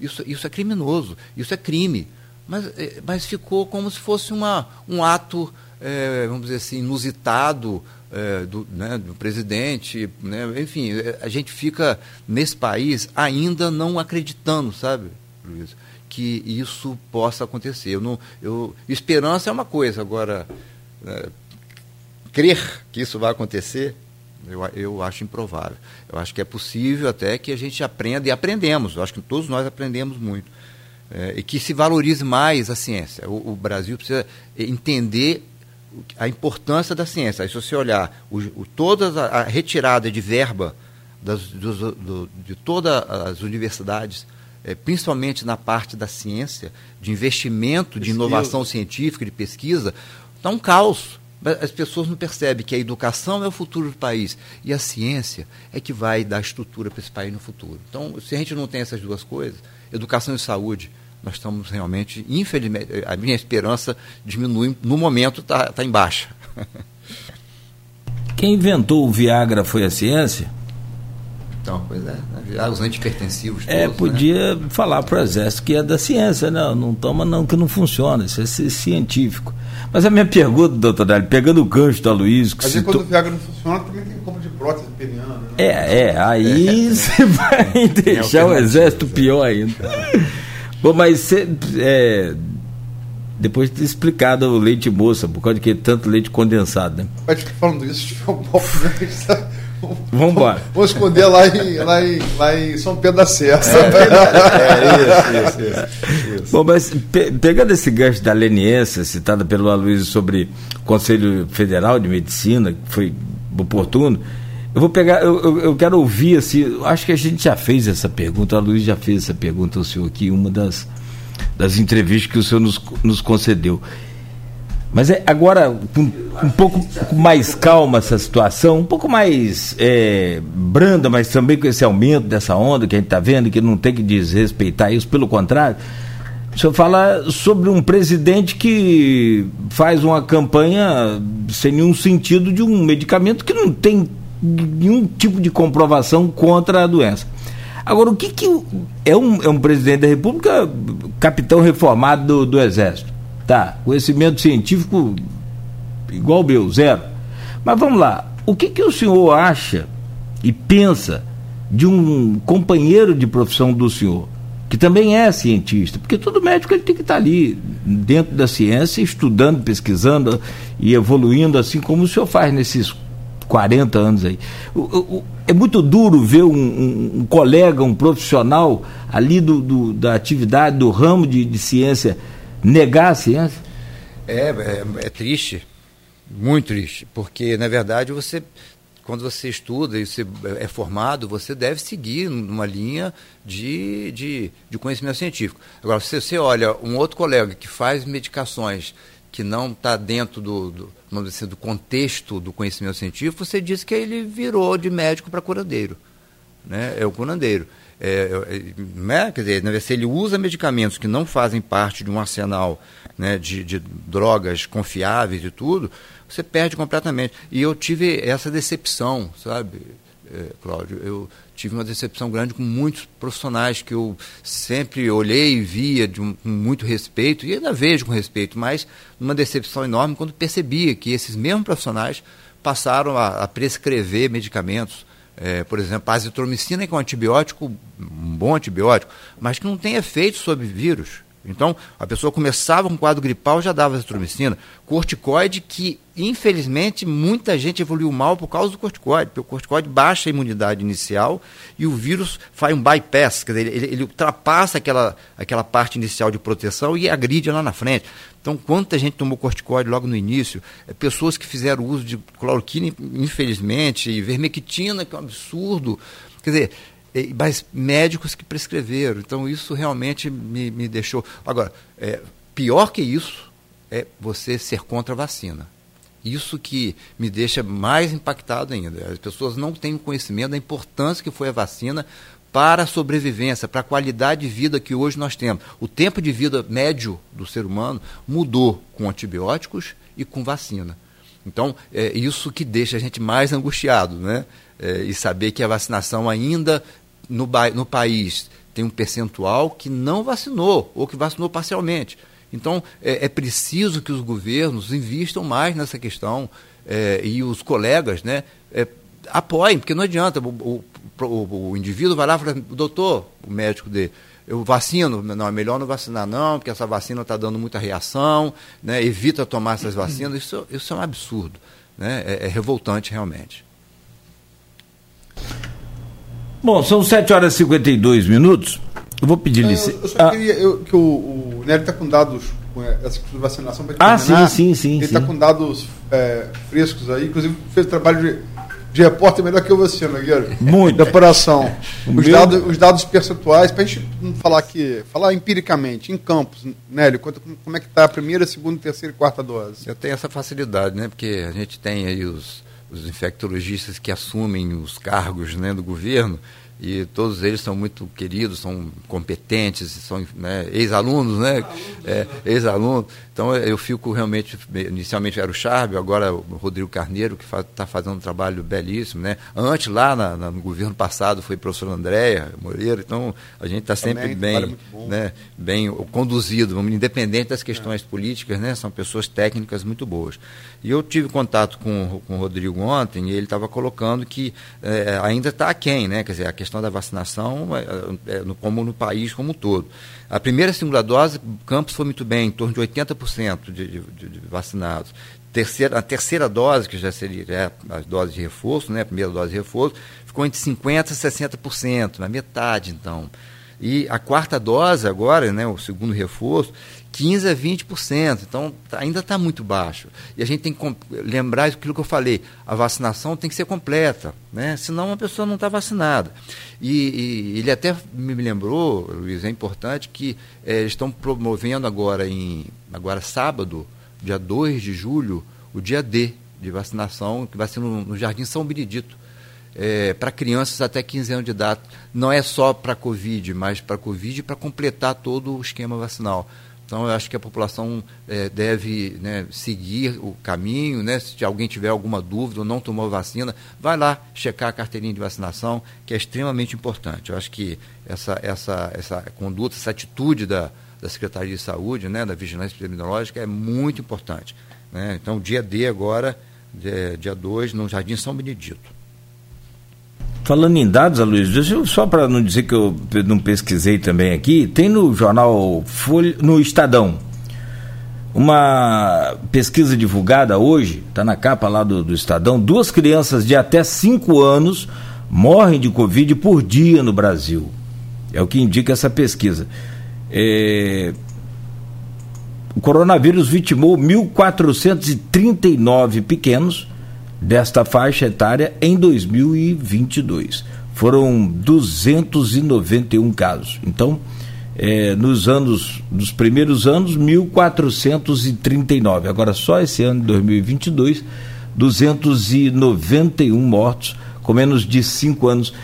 Isso, isso é criminoso. Isso é crime. Mas, é, mas ficou como se fosse uma, um ato é, vamos dizer assim, inusitado é, do, né, do, presidente, né, enfim, é, a gente fica nesse país ainda não acreditando, sabe, Luiz, que isso possa acontecer. Eu não, eu, esperança é uma coisa, agora é, crer que isso vai acontecer, eu, eu acho improvável. Eu acho que é possível até que a gente aprenda, e aprendemos, eu acho que todos nós aprendemos muito. É, e que se valorize mais a ciência. O, o Brasil precisa entender a importância da ciência. Aí, se você olhar o, o, toda a, a, retirada de verba das, do, do, de todas as universidades, é, principalmente na parte da ciência, de investimento, de inovação científica, de pesquisa, está um caos. As pessoas não percebem que a educação é o futuro do país e a ciência é que vai dar estrutura para esse país no futuro. Então, se a gente não tem essas duas coisas, educação e saúde, nós estamos realmente, infelizmente, a minha esperança diminui, no momento está tá em baixa. Quem inventou o Viagra foi a ciência? Então, pois é, né? os antipertensivos. É, todos, é, podia né? falar para o exército que é da ciência, não, não toma não, que não funciona, isso é científico. Mas a minha pergunta, doutor Dali, pegando o gancho da Luiz... Que Às quando o Viagra não funciona, também tem compra de prótese peniana. Né? É, é, aí é. você vai é deixar o exército pior ainda. Bom, mas você, é, depois de ter explicado o leite moça, por causa de que tanto leite condensado, né? Mas falando isso, um pouco, né? Vamos embora. Vamos esconder lá em, lá, em, lá em São Pedro da Serra. É, é, isso, isso, isso, isso. Bom, mas pe pegando esse gancho da leniência citada pelo Aloysio sobre o Conselho Federal de Medicina, que foi oportuno, eu vou pegar, eu, eu, eu, quero ouvir assim, acho que a gente já fez essa pergunta, a Luiz já fez essa pergunta ao senhor aqui, uma das, das entrevistas que o senhor nos, nos concedeu. Mas é, agora, com um pouco mais calma essa situação, um pouco mais é, branda, mas também com esse aumento dessa onda que a gente está vendo, que não tem que desrespeitar isso, pelo contrário. O senhor fala sobre um presidente que faz uma campanha sem nenhum sentido de um medicamento que não tem nenhum tipo de comprovação contra a doença. Agora, o que, que é, um, é um presidente da República, capitão reformado do, do Exército? Tá, conhecimento científico igual o meu, zero. Mas vamos lá, o que, que o senhor acha e pensa de um companheiro de profissão do senhor, que também é cientista? Porque todo médico ele tem que estar ali dentro da ciência, estudando, pesquisando e evoluindo, assim como o senhor faz nesses 40 anos aí. O, o, é muito duro ver um, um, um, colega, um profissional ali do, do da atividade, do ramo de, de ciência, negar a ciência? É, é, é, triste, muito triste, porque na verdade você, quando você estuda e você é formado, você deve seguir numa linha de, de, de conhecimento científico. Agora, se você olha um outro colega que faz medicações que não está dentro do, do, dizer, do contexto do conhecimento científico, você diz que ele virou de médico para curandeiro. Né? É o curandeiro. É, é, né? Quer dizer, se ele usa medicamentos que não fazem parte de um arsenal né, de, de drogas confiáveis e tudo, você perde completamente. E eu tive essa decepção, sabe, é, Cláudio? Eu, tive uma decepção grande com muitos profissionais que eu sempre olhei e via de um, com muito respeito, e ainda vejo com respeito, mas uma decepção enorme quando percebia que esses mesmos profissionais passaram a, a prescrever medicamentos. É, por exemplo, a azitromicina, que é um antibiótico, um bom antibiótico, mas que não tem efeito sobre vírus. Então, a pessoa começava com quadro gripal, já dava azitromicina. Corticoide que, infelizmente, muita gente evoluiu mal por causa do corticoide, porque o corticoide baixa a imunidade inicial e o vírus faz um bypass, quer dizer, ele, ele ultrapassa aquela, aquela parte inicial de proteção e agride lá na frente. Então, quanta gente tomou corticoide logo no início? É, pessoas que fizeram uso de cloroquina, infelizmente, e vermectina, que é um absurdo. Quer dizer, mas médicos que prescreveram. Então, isso realmente me, me deixou. Agora, é, pior que isso é você ser contra a vacina. Isso que me deixa mais impactado ainda. As pessoas não têm conhecimento da importância que foi a vacina para a sobrevivência, para a qualidade de vida que hoje nós temos. O tempo de vida médio do ser humano mudou com antibióticos e com vacina. Então, é isso que deixa a gente mais angustiado, né? É, e saber que a vacinação ainda no, no país tem um percentual que não vacinou ou que vacinou parcialmente. Então, é, é preciso que os governos invistam mais nessa questão é, e os colegas né, é, apoiem, porque não adianta. O, o, o, indivíduo vai lá e fala, doutor, o médico dele, eu vacino, não, é melhor não vacinar não, porque essa vacina está dando muita reação, né, evita tomar essas vacinas, isso, isso é um absurdo, né, é, é revoltante realmente. Bom, são 7 horas e 52 minutos. Eu vou pedir licença. Eu, eu só ah. queria eu, que o, o Nery está com dados com essa vacinação para Ah, sim, sim, sim. Ele está com dados é, frescos aí, inclusive fez trabalho de, de repórter melhor que eu você, Nogueira. Muito. Da operação. os, dados, os dados percentuais, para a gente falar aqui, falar empiricamente, em campos, Nélio, como é que está a primeira, segunda, terceira e quarta dose? Eu tenho essa facilidade, né? Porque a gente tem aí os os infectologistas que assumem os cargos né, do governo, e todos eles são muito queridos, são competentes, são né, ex-alunos, né? É, ex-alunos. Então eu fico realmente, inicialmente era o Charbel, agora o Rodrigo Carneiro, que está fazendo um trabalho belíssimo, né? Antes, lá na, no governo passado, foi o professor Andréa Moreira, então a gente está sempre bem, né, bem conduzido, independente das questões é. políticas, né? São pessoas técnicas muito boas. E eu tive contato com, com o Rodrigo ontem e ele estava colocando que é, ainda está aquém, né? Quer dizer, a questão da vacinação, é, como no país como um todo. A primeira e segunda dose, Campos foi muito bem, em torno de 80% de, de, de vacinados. Terceira, a terceira dose, que já seria é, a dose de reforço, né? a primeira dose de reforço, ficou entre 50% e 60%, na metade, então. E a quarta dose agora, né, o segundo reforço, 15% a 20%. Então, tá, ainda está muito baixo. E a gente tem que lembrar aquilo que eu falei: a vacinação tem que ser completa, né? senão a pessoa não está vacinada. E, e, ele até me lembrou, Luiz, é importante que é, estão promovendo agora, em, agora sábado, dia 2 de julho, o dia D de vacinação, que vai ser no, no Jardim São Benedito. É, para crianças até 15 anos de idade. Não é só para Covid, mas para Covid e para completar todo o esquema vacinal. Então, eu acho que a população é, deve né, seguir o caminho. Né? Se alguém tiver alguma dúvida ou não tomou vacina, vai lá checar a carteirinha de vacinação, que é extremamente importante. Eu acho que essa, essa, essa conduta, essa atitude da, da Secretaria de Saúde, né, da Vigilância Epidemiológica, é muito importante. Né? Então, dia D agora, dia 2, no Jardim São Benedito. Falando em dados, Aloysio, só para não dizer que eu não pesquisei também aqui, tem no jornal Folha, no Estadão, uma pesquisa divulgada hoje, está na capa lá do, do, Estadão, duas crianças de até 5 anos morrem de Covid por dia no Brasil. É o que indica essa pesquisa. É... O coronavírus vitimou 1.439 pequenos desta faixa etária em 2022. Foram 291 casos. Então, é, nos anos, nos primeiros anos, 1.439. Agora, só esse ano de 2022, 291 mortos com menos de 5 anos.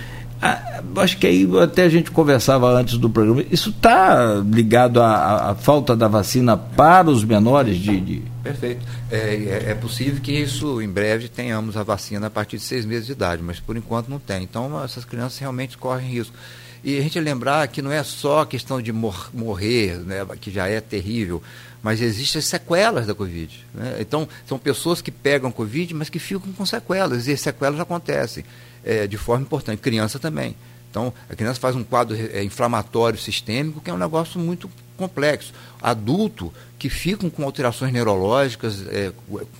Ah, acho que aí até a gente conversava antes do programa. Isso está ligado à, à, falta da vacina para os menores de. de... Perfeito. É, é, é, possível que isso em breve tenhamos a vacina a partir de seis meses de idade, mas por enquanto não tem. Então essas crianças realmente correm risco. E a gente lembrar que não é só a questão de mor morrer, né, que já é terrível, mas existem sequelas da Covid. Né? Então, são pessoas que pegam Covid, mas que ficam com sequelas, e as sequelas acontecem é, de forma importante. Criança também. Então, a criança faz um quadro é, inflamatório sistêmico, que é um negócio muito complexo. Adulto que ficam com alterações neurológicas, é,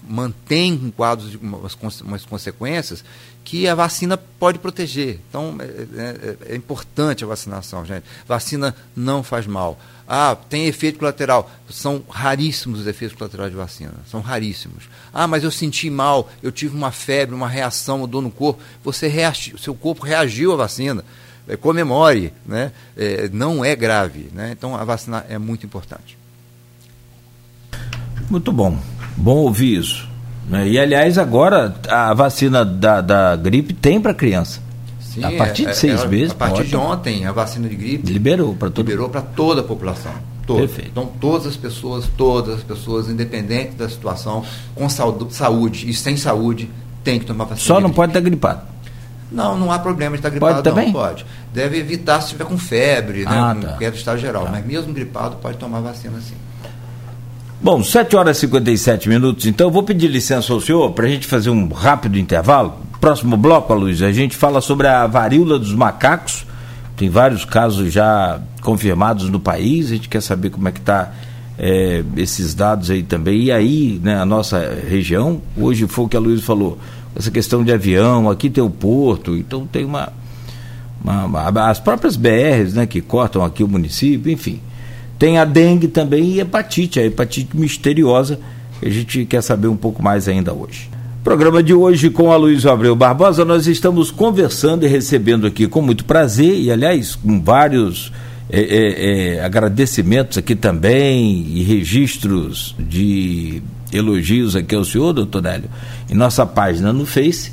mantém quadros de umas, umas, consequências que a vacina pode proteger. Então, é, é, é, importante a vacinação, gente. Vacina não faz mal. Ah, tem efeito colateral. São raríssimos os efeitos colaterais de vacina. São raríssimos. Ah, mas eu senti mal, eu tive uma febre, uma reação, uma dor no corpo. Você reagi, seu corpo reagiu à vacina. É, comemore, né? É, não é grave. Né? Então a vacina é muito importante. Muito bom. Bom ouvir isso. Né? E aliás, agora a vacina da, da gripe tem para criança. Sim, a partir de é, seis é, meses. A partir pode. de ontem, a vacina de gripe liberou para todo... liberou para toda a população. Toda. Perfeito. Então, todas as pessoas, todas as pessoas, independente da situação, com saúde e sem saúde, tem que tomar vacina. Só não pode estar gripado. Não, não há problema de estar gripado. Pode também? Não, pode. Deve evitar se estiver com febre, né, ah, né, tá. é do estado geral. Tá. Mas mesmo gripado, pode tomar vacina sim. Bom, 7 horas e 57 minutos, então eu vou pedir licença ao senhor para a gente fazer um rápido intervalo. Próximo bloco, Luiz, a gente fala sobre a varíola dos macacos. Tem vários casos já confirmados no país, a gente quer saber como é que está é, esses dados aí também. E aí, né, a nossa região, hoje foi o que a Luiz falou, essa questão de avião, aqui tem o porto, então tem uma, uma, uma, as próprias BRs né, que cortam aqui o município, enfim. Tem a dengue também e hepatite, a hepatite misteriosa, a gente quer saber um pouco mais ainda hoje. Programa de hoje com a Luiz Abreu Barbosa, nós estamos conversando e recebendo aqui com muito prazer, e aliás, com vários é, é, é, agradecimentos aqui também e registros de elogios aqui ao senhor, doutor Nélio, em nossa página no Face,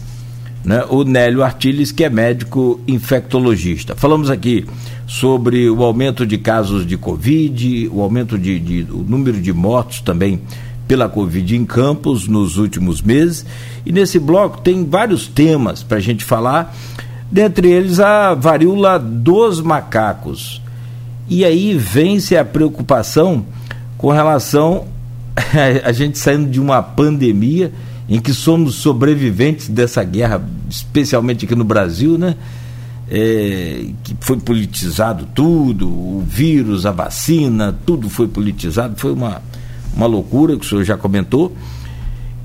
né, o Nélio Artiles, que é médico infectologista. Falamos aqui sobre o aumento de casos de Covid, o aumento de, de o número de mortos também pela Covid em Campos nos últimos meses. E nesse bloco tem vários temas para a gente falar, dentre eles a varíola dos macacos. E aí vem-se a preocupação com relação a gente saindo de uma pandemia em que somos sobreviventes dessa guerra, especialmente aqui no Brasil, né? É, que foi politizado tudo, o vírus, a vacina, tudo foi politizado, foi uma, uma loucura que o senhor já comentou.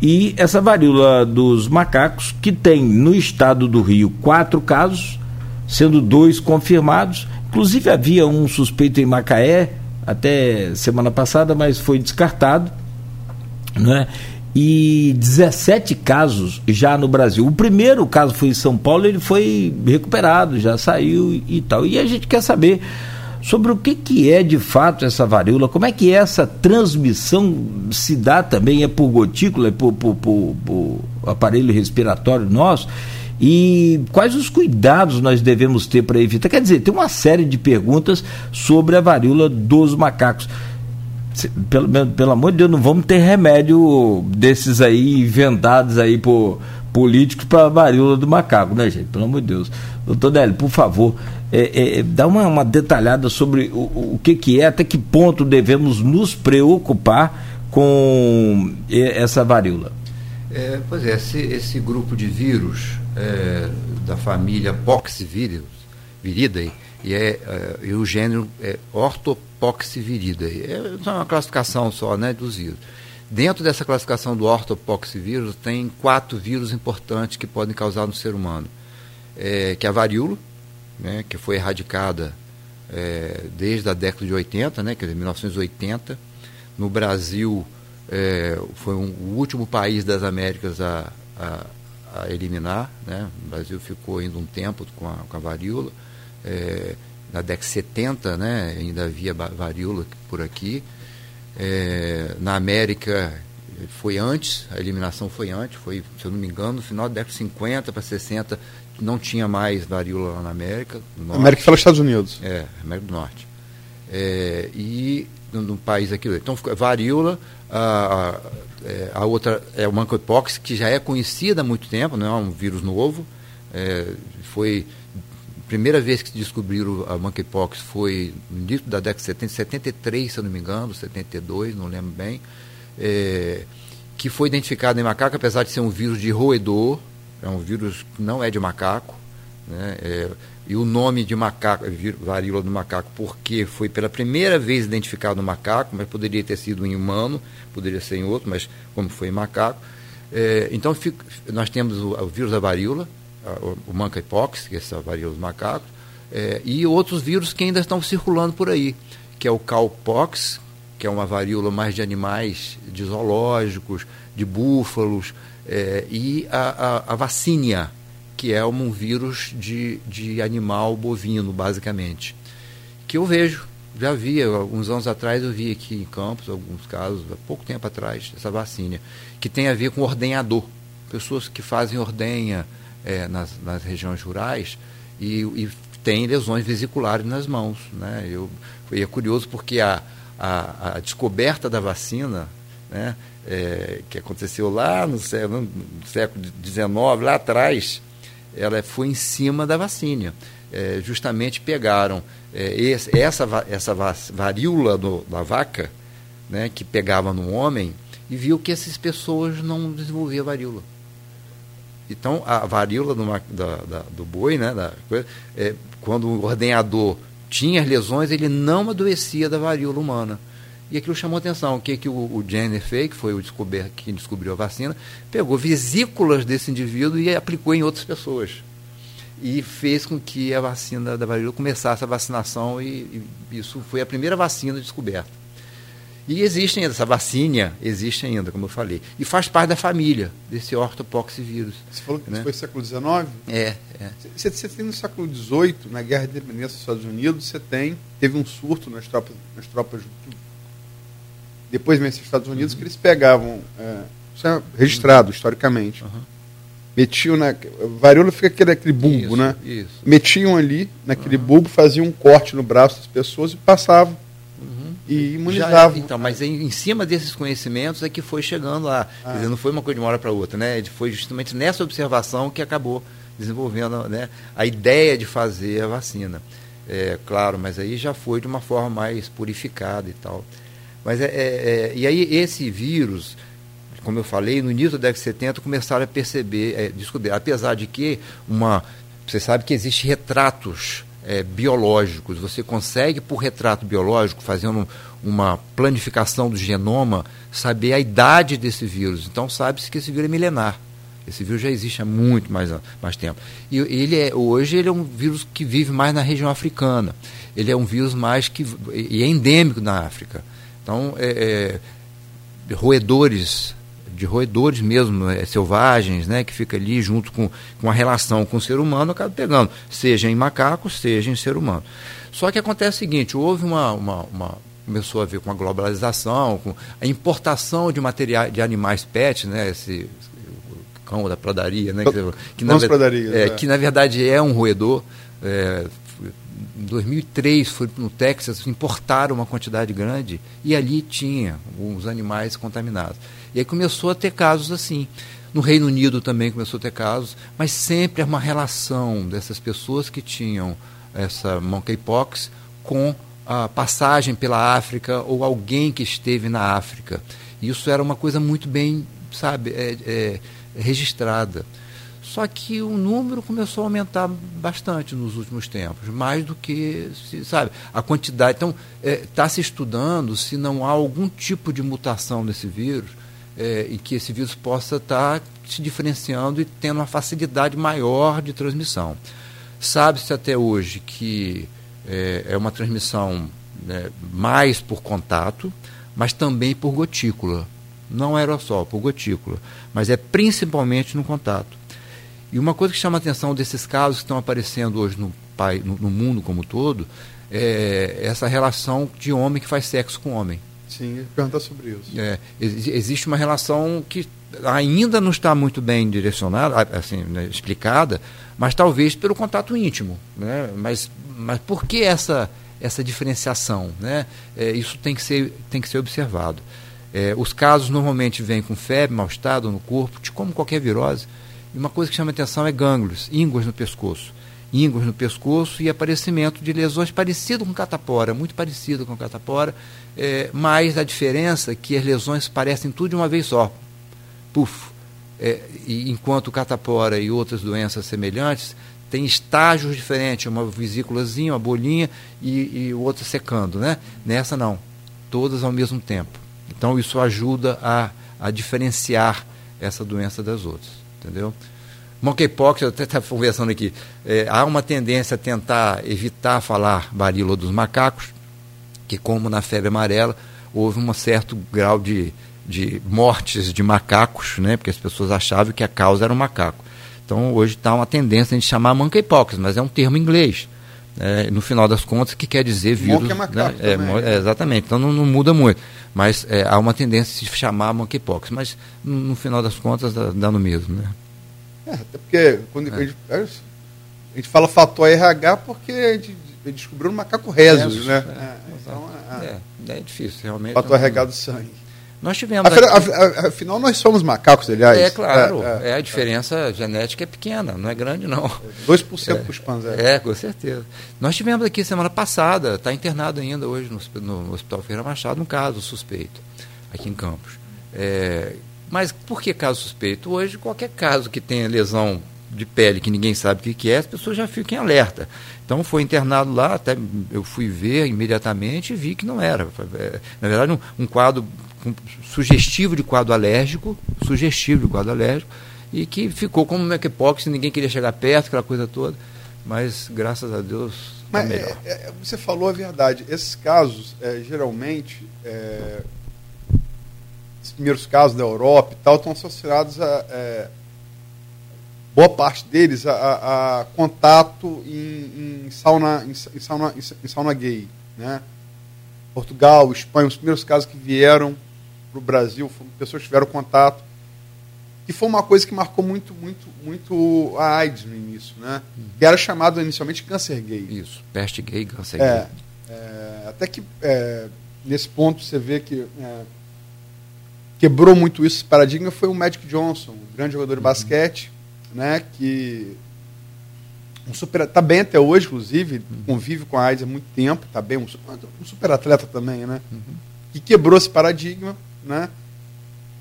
E essa varíola dos macacos, que tem no estado do Rio quatro casos, sendo dois confirmados. Inclusive havia um suspeito em Macaé até semana passada, mas foi descartado né? e 17 casos já no Brasil. O primeiro caso foi em São Paulo, ele foi recuperado, já saiu e tal. E a gente quer saber sobre o que, que é de fato essa varíola, como é que essa transmissão se dá também, é por gotícula, é por, por, por, por aparelho respiratório nosso, e quais os cuidados nós devemos ter para evitar? Quer dizer, tem uma série de perguntas sobre a varíola dos macacos. Pelo, pelo amor de Deus, não vamos ter remédio desses aí inventados aí por políticos para varíola do macaco, né, gente? Pelo amor de Deus. Doutor Délio, por favor, é, é, dá uma, uma, detalhada sobre o, o que, que é, até que ponto devemos nos preocupar com essa varíola. É, pois é, esse, esse grupo de vírus é, da família Poxviridae, e, é, é, e o gênero é Orthopoxviridae. É uma classificação só né, dos vírus. Dentro dessa classificação do ortopoxvírus, tem quatro vírus importantes que podem causar no ser humano. É, que é a varíola, né, que foi erradicada é, desde a década de 80, né, quer dizer, 1980. No Brasil, é, foi um, o último país das Américas a, a, a, eliminar. Né? O Brasil ficou ainda um tempo com a, com a varíola. É, na década de 70 né, ainda havia varíola por aqui. É, na América foi antes, a eliminação foi antes, foi, se eu não me engano, no final da década de 50 para 60, não tinha mais varíola lá na América. Do América fala Estados Unidos. É, América do Norte. É, e no, no, país aqui. Então, varíola, a, a, é, a, outra é o monkeypox, que já é conhecida há muito tempo, não é um vírus novo. É, foi primeira vez que se descobriram a monkeypox foi no início da década de 70, 73, se eu não me engano, 72, não lembro bem, é, que foi identificado em macaco, apesar de ser um vírus de roedor, é um vírus que não é de macaco, né, é, e o nome de macaco, varíola do macaco, porque foi pela primeira vez identificado no macaco, mas poderia ter sido em humano, poderia ser em outro, mas como foi em macaco. É, então, fico, nós temos o, o vírus da varíola, o monkeypox, que é essa varíola dos macacos, é, e outros vírus que ainda estão circulando por aí, que é o cowpox, que é uma varíola mais de animais, de zoológicos, de búfalos, é, e a, a, a vacínia, que é um vírus de, de animal bovino, basicamente, que eu vejo, já vi, alguns anos atrás eu vi aqui em Campos, alguns casos, há pouco tempo atrás, essa vacina, que tem a ver com ordenhador, pessoas que fazem ordenha, é, nas, nas, regiões rurais e, e, tem lesões vesiculares nas mãos. Né? Eu, foi é curioso porque a, a, a, descoberta da vacina, né, é, que aconteceu lá no século, XIX, lá atrás, ela foi em cima da vacina. É, justamente pegaram é, esse, essa, essa varíola do, da vaca, né, que pegava no homem, e viu que essas pessoas não desenvolviam varíola. Então, a varíola do, da, da, do boi, né, da, é, quando o ordenhador tinha as lesões, ele não adoecia da varíola humana. E aquilo chamou atenção. O que, que o, o Jenner fez, que foi o descober, que descobriu a vacina, pegou vesículas desse indivíduo e aplicou em outras pessoas. E fez com que a vacina da varíola começasse a vacinação, e, e isso foi a primeira vacina descoberta. E existe ainda, essa vacina existe ainda, como eu falei. E faz parte da família desse ortopoxvírus. Você falou que né? isso foi século XIX? É, é. Você, você tem no século XVIII, na Guerra de Independência dos Estados Unidos, você tem, teve um surto nas tropas, nas tropas depois vem os Estados Unidos, uhum. que eles pegavam, é, isso é registrado uhum. historicamente, uhum. metiam na, varíola fica aquele, aquele bulbo, isso, né? Isso. Metiam ali, naquele bulbo, faziam um corte no braço das pessoas e passavam e imunizavam. então, mas em, em, cima desses conhecimentos é que foi chegando lá. Ah. Quer dizer, não foi uma coisa de uma hora para outra, né? Foi justamente nessa observação que acabou desenvolvendo né, a ideia de fazer a vacina. É, claro, mas aí já foi de uma forma mais purificada e tal. Mas é, é, é e aí esse vírus, como eu falei, no início da década de 70 começaram a perceber, é, descobrir, apesar de que uma, você sabe que existe retratos é, biológicos. Você consegue, por retrato biológico, fazendo uma planificação do genoma, saber a idade desse vírus. Então, sabe-se que esse vírus é milenar. Esse vírus já existe há muito mais, mais tempo. E ele é, hoje ele é um vírus que vive mais na região africana. Ele é um vírus mais que e é endêmico na África. Então, é, é, roedores de roedores mesmo, é, selvagens, né, que fica ali junto com, com a relação com o ser humano, acaba pegando, seja em macacos, seja em ser humano. Só que acontece o seguinte, houve uma, uma, uma começou a ver com a globalização, com a importação de materiais de animais pet, né, esse cão da pradaria, né, que, que, na, é, é. que na verdade é um roedor. É, em 2003 foi no Texas, importaram uma quantidade grande e ali tinha os animais contaminados. E aí começou a ter casos assim. No Reino Unido também começou a ter casos, mas sempre é uma relação dessas pessoas que tinham essa monkeypox com a passagem pela África ou alguém que esteve na África. Isso era uma coisa muito bem, sabe, é, é, registrada. Só que o número começou a aumentar bastante nos últimos tempos, mais do que, sabe, a quantidade. Então, está é, tá se estudando se não há algum tipo de mutação nesse vírus é, e que esse vírus possa estar tá se diferenciando e tendo uma facilidade maior de transmissão. Sabe-se até hoje que é, é uma transmissão né, mais por contato, mas também por gotícula. Não aerossol, por gotícula. Mas é principalmente no contato. E uma coisa que chama a atenção desses casos que estão aparecendo hoje no, no, no mundo como todo é essa relação de homem que faz sexo com homem. Sim, perguntar sobre isso. É, existe uma relação que ainda não está muito bem direcionada, assim, né, explicada, mas talvez pelo contato íntimo. Né? Mas, mas por que essa, essa diferenciação? Né? É, isso tem que ser, tem que ser observado. É, os casos normalmente vêm com febre, mal-estado no corpo, como qualquer virose. E uma coisa que chama atenção é gânglios, ínguas no pescoço. Ínguas no pescoço e aparecimento de lesões parecido com catapora, muito parecido com catapora, é, mas a diferença é que as lesões parecem tudo de uma vez só. Puf! É, e enquanto catapora e outras doenças semelhantes têm estágios diferentes, uma vesículazinha, uma bolinha e, e outra secando, né? Nessa não, todas ao mesmo tempo. Então isso ajuda a, a diferenciar essa doença das outras entendeu? Monkeypox, eu até estava conversando aqui, é, há uma tendência a tentar evitar falar varíola dos macacos, que como na febre amarela, houve um certo grau de, de mortes de macacos, né, porque as pessoas achavam que a causa era o um macaco. Então hoje está uma tendência a gente chamar monkeypox, mas é um termo inglês. É, no final das contas, que quer dizer vírus. Monkey é macaco né? é, é, exatamente, então não, não muda muito. Mas é, há uma tendência de se chamar monkeypox, mas no, no final das contas dá, dá, no mesmo. Né? É, até porque quando a gente, a, gente, fala fator RH porque a gente descobriu um macaco reso, né? então, é, difícil, realmente. Fator RH do sangue. Nós tivemos. Afinal, afinal, nós somos macacos, aliás. É, claro. É, é, é a diferença genética é pequena, não é grande, não. 2% é, para os panzés. É, com certeza. Nós tivemos aqui semana passada, está internado ainda hoje no, no, Hospital Feira Machado, um caso suspeito, aqui em Campos. É, mas por que caso suspeito? Hoje, qualquer caso que tenha lesão de pele que ninguém sabe o que, que é, as pessoas já ficam em alerta. Então foi internado lá, até eu fui ver imediatamente e vi que não era. É, na verdade, um, um quadro sugestivo de quadro alérgico, sugestivo de quadro alérgico, e que ficou como monkeypox, ninguém queria chegar perto, aquela coisa toda. Mas graças a Deus tá Mas melhor. É, é, você falou a verdade. Esses casos, é, geralmente, é, os primeiros casos da Europa e tal, estão associados a é, boa parte deles a, a, a contato em, em, sauna, em, sauna, em, sauna gay. Né? Portugal, Espanha, os primeiros casos que vieram para o Brasil, pessoas que tiveram contato, que foi uma coisa que marcou muito, muito, muito a AIDS no início, né? Uhum. Que era chamado inicialmente câncer gay. Isso, peste gay, câncer é, gay. É, até que é, nesse ponto você vê que é, quebrou muito isso, esse paradigma foi o Magic Johnson, um grande jogador de uhum. basquete, né? Que um super, tá bem até hoje, inclusive, uhum. convive com a AIDS há muito tempo, tá bem, um, um super atleta também, né? Uhum. Que quebrou esse paradigma, né?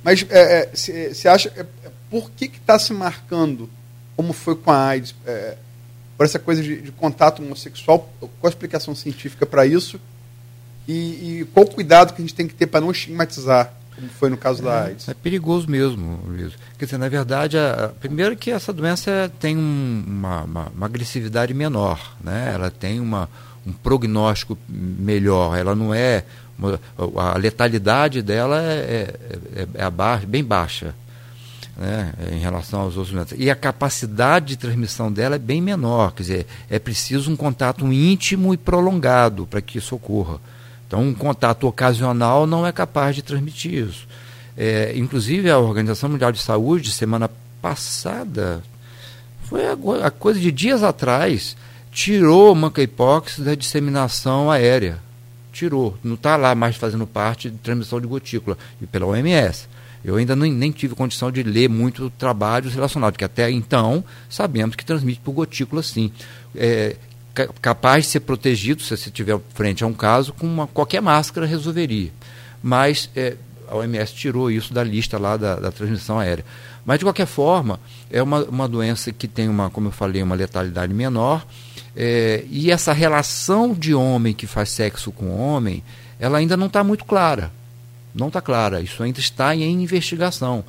Mas você é, é, acha, é, é, por que está se marcando, como foi com a AIDS, é, por essa coisa de, de, contato homossexual, qual a explicação científica para isso? E, e, qual o cuidado que a gente tem que ter para não estigmatizar? como foi no caso é, da AIDS. É perigoso mesmo, Luiz. Quer dizer, na verdade, a, a, primeiro que essa doença tem um, uma, uma, uma, agressividade menor, né? ela tem uma, um prognóstico melhor, ela não é a letalidade dela é, é, é, é bem baixa né, em relação aos outros doenças. E a capacidade de transmissão dela é bem menor, quer dizer, é preciso um contato íntimo e prolongado para que isso ocorra. Então, um contato ocasional não é capaz de transmitir isso. É, inclusive, a Organização Mundial de Saúde, semana passada, foi a, a coisa de dias atrás, tirou o monkeypox da disseminação aérea. Tirou. Não está lá mais fazendo parte de transmissão de gotícula, e pela OMS. Eu ainda nem, nem tive condição de ler muito trabalhos relacionados, que até então sabemos que transmite por gotícula sim. É, capaz de ser protegido, se você estiver frente a um caso, com uma, qualquer máscara resolveria. Mas é, a OMS tirou isso da lista lá da, da, transmissão aérea. Mas, de qualquer forma, é uma, uma doença que tem, uma, como eu falei, uma letalidade menor. É, e essa relação de homem que faz sexo com homem, ela ainda não está muito clara. Não está clara. Isso ainda está em investigação.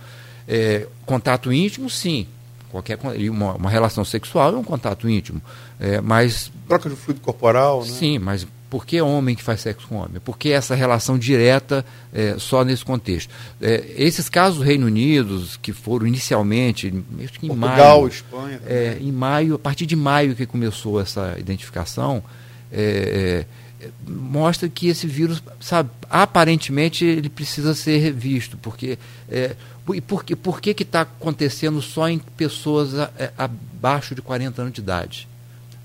É, contato íntimo, sim. Qualquer, uma, uma, relação sexual é um contato íntimo. É, mas. Troca de fluido corporal, né? Sim, mas por que homem que faz sexo com homem? Por que essa relação direta é, só nesse contexto? É, esses casos do Reino Unido, que foram inicialmente, acho que em Portugal, maio. Espanha. É, em maio, a partir de maio que começou essa identificação, é, é, mostra que esse vírus, sabe, aparentemente ele precisa ser revisto, porque é, e por, por que está acontecendo só em pessoas a, a, abaixo de 40 anos de idade?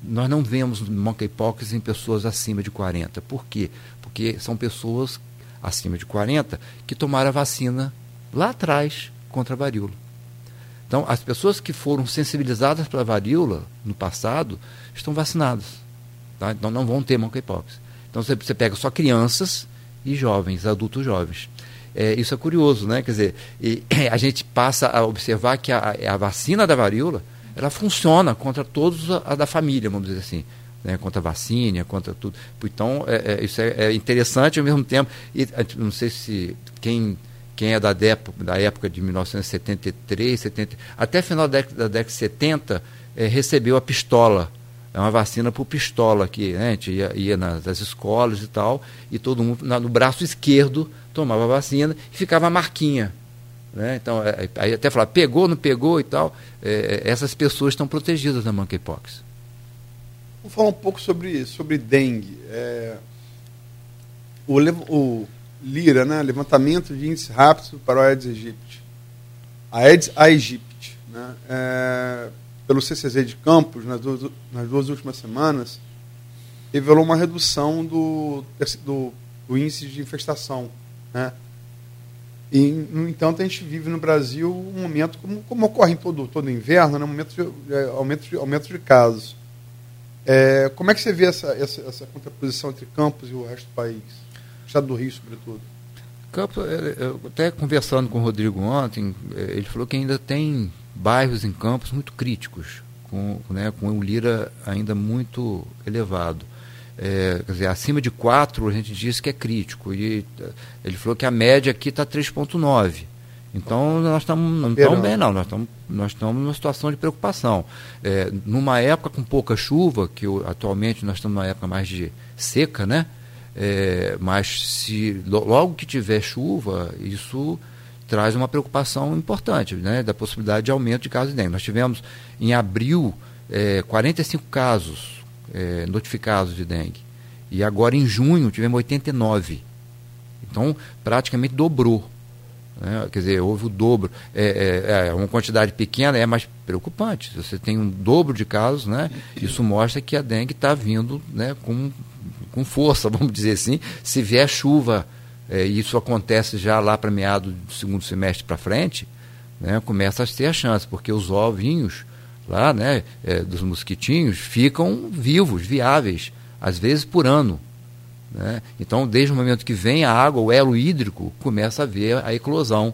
Nós não vemos monkeypox em pessoas acima de 40. Por quê? Porque são pessoas acima de 40 que tomaram a vacina lá atrás contra a varíola. Então, as pessoas que foram sensibilizadas pela varíola no passado estão vacinadas. Tá? Então, não vão ter monkeypox. Então você, você pega só crianças e jovens, adultos jovens. É, isso é curioso, né? Quer dizer, e, a gente passa a observar que a, a vacina da varíola ela funciona contra todos a, a da família, vamos dizer assim. Né, contra a vacina, contra tudo. Então, é, é, isso é, é, interessante ao mesmo tempo. E não sei se quem, quem é da, década, da época de 1973, 70, até final da década, da década de 70, é, recebeu a pistola é uma vacina por pistola que né, a gente ia, ia nas, nas, escolas e tal, e todo mundo na, no braço esquerdo tomava a vacina e ficava a marquinha. Né? Então, é, aí até falar, pegou, não pegou e tal, é, essas pessoas estão protegidas da monkeypox. Vamos falar um pouco sobre, sobre dengue. É, o, o LIRA, né, levantamento de índice rápido para o Aedes aegypti. Aedes aegypti. Né, é, pelo CCZ de Campos, nas duas, nas duas últimas semanas, revelou uma redução do, do, do índice de infestação. Né? E, no entanto, a gente vive no Brasil um momento, como, como ocorre em todo, todo inverno, né? um momento de, é, aumento, de, aumento de casos. É, como é que você vê essa, essa, essa contraposição entre Campos e o resto do país? O estado do Rio, sobretudo. Campos, até conversando com o Rodrigo ontem, é, ele falou que ainda tem bairros em Campos muito críticos, com, né, com o Lira ainda muito elevado. É, quer dizer, acima de 4 a gente diz que é crítico. E ele falou que a média aqui está 3,9. Então nós estamos não estamos bem não, nós estamos nós estamos numa situação de preocupação. É, numa época com pouca chuva, que atualmente nós estamos numa época mais de seca, né? É, mas se logo que tiver chuva, isso traz uma preocupação importante, né, da possibilidade de aumento de casos de dengue. Nós tivemos em abril é, 45 casos é, notificados de dengue e agora em junho tivemos 89. Então praticamente dobrou. Né? Quer dizer, houve o dobro. É, é, é, uma quantidade pequena, é mais preocupante. Você tem um dobro de casos, né? isso mostra que a dengue está vindo né, com, com força, vamos dizer assim. Se vier chuva é, isso acontece já lá para meado do segundo semestre para frente, né, começa a ter a chance, porque os ovinhos lá, né, é, dos mosquitinhos ficam vivos, viáveis, às vezes por ano. Né? Então, desde o momento que vem a água, o elo hídrico, começa a haver a eclosão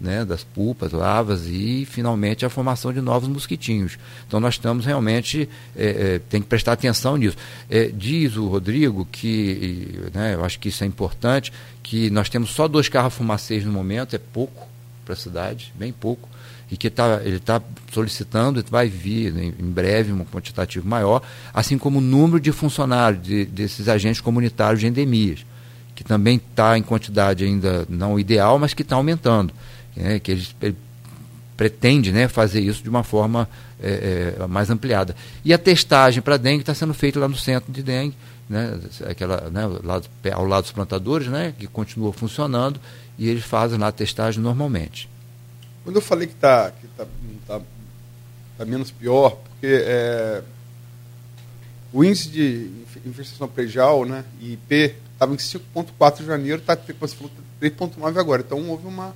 né, das pulpas, lavas e finalmente a formação de novos mosquitinhos. Então nós estamos realmente, é, é, tem que prestar atenção nisso. É, diz o Rodrigo que, né, eu acho que isso é importante, que nós temos só dois carros fumacês no momento, é pouco para a cidade, bem pouco, e que tá, ele está solicitando, vai vir né, em breve um quantitativo maior, assim como o número de funcionários de, desses agentes comunitários de endemias que também está em quantidade ainda não ideal, mas que está aumentando. Né? Que ele, ele pretende né, fazer isso de uma forma é, é, mais ampliada. E a testagem para dengue está sendo feita lá no centro de dengue, né, aquela, né, ao lado dos plantadores, né, que continua funcionando, e eles fazem lá a testagem normalmente. Quando eu falei que está que tá, tá, tá, menos pior, porque é, o índice de infestação predial né, e IP estava em 5,4 de janeiro, está 3,9 agora. Então houve uma,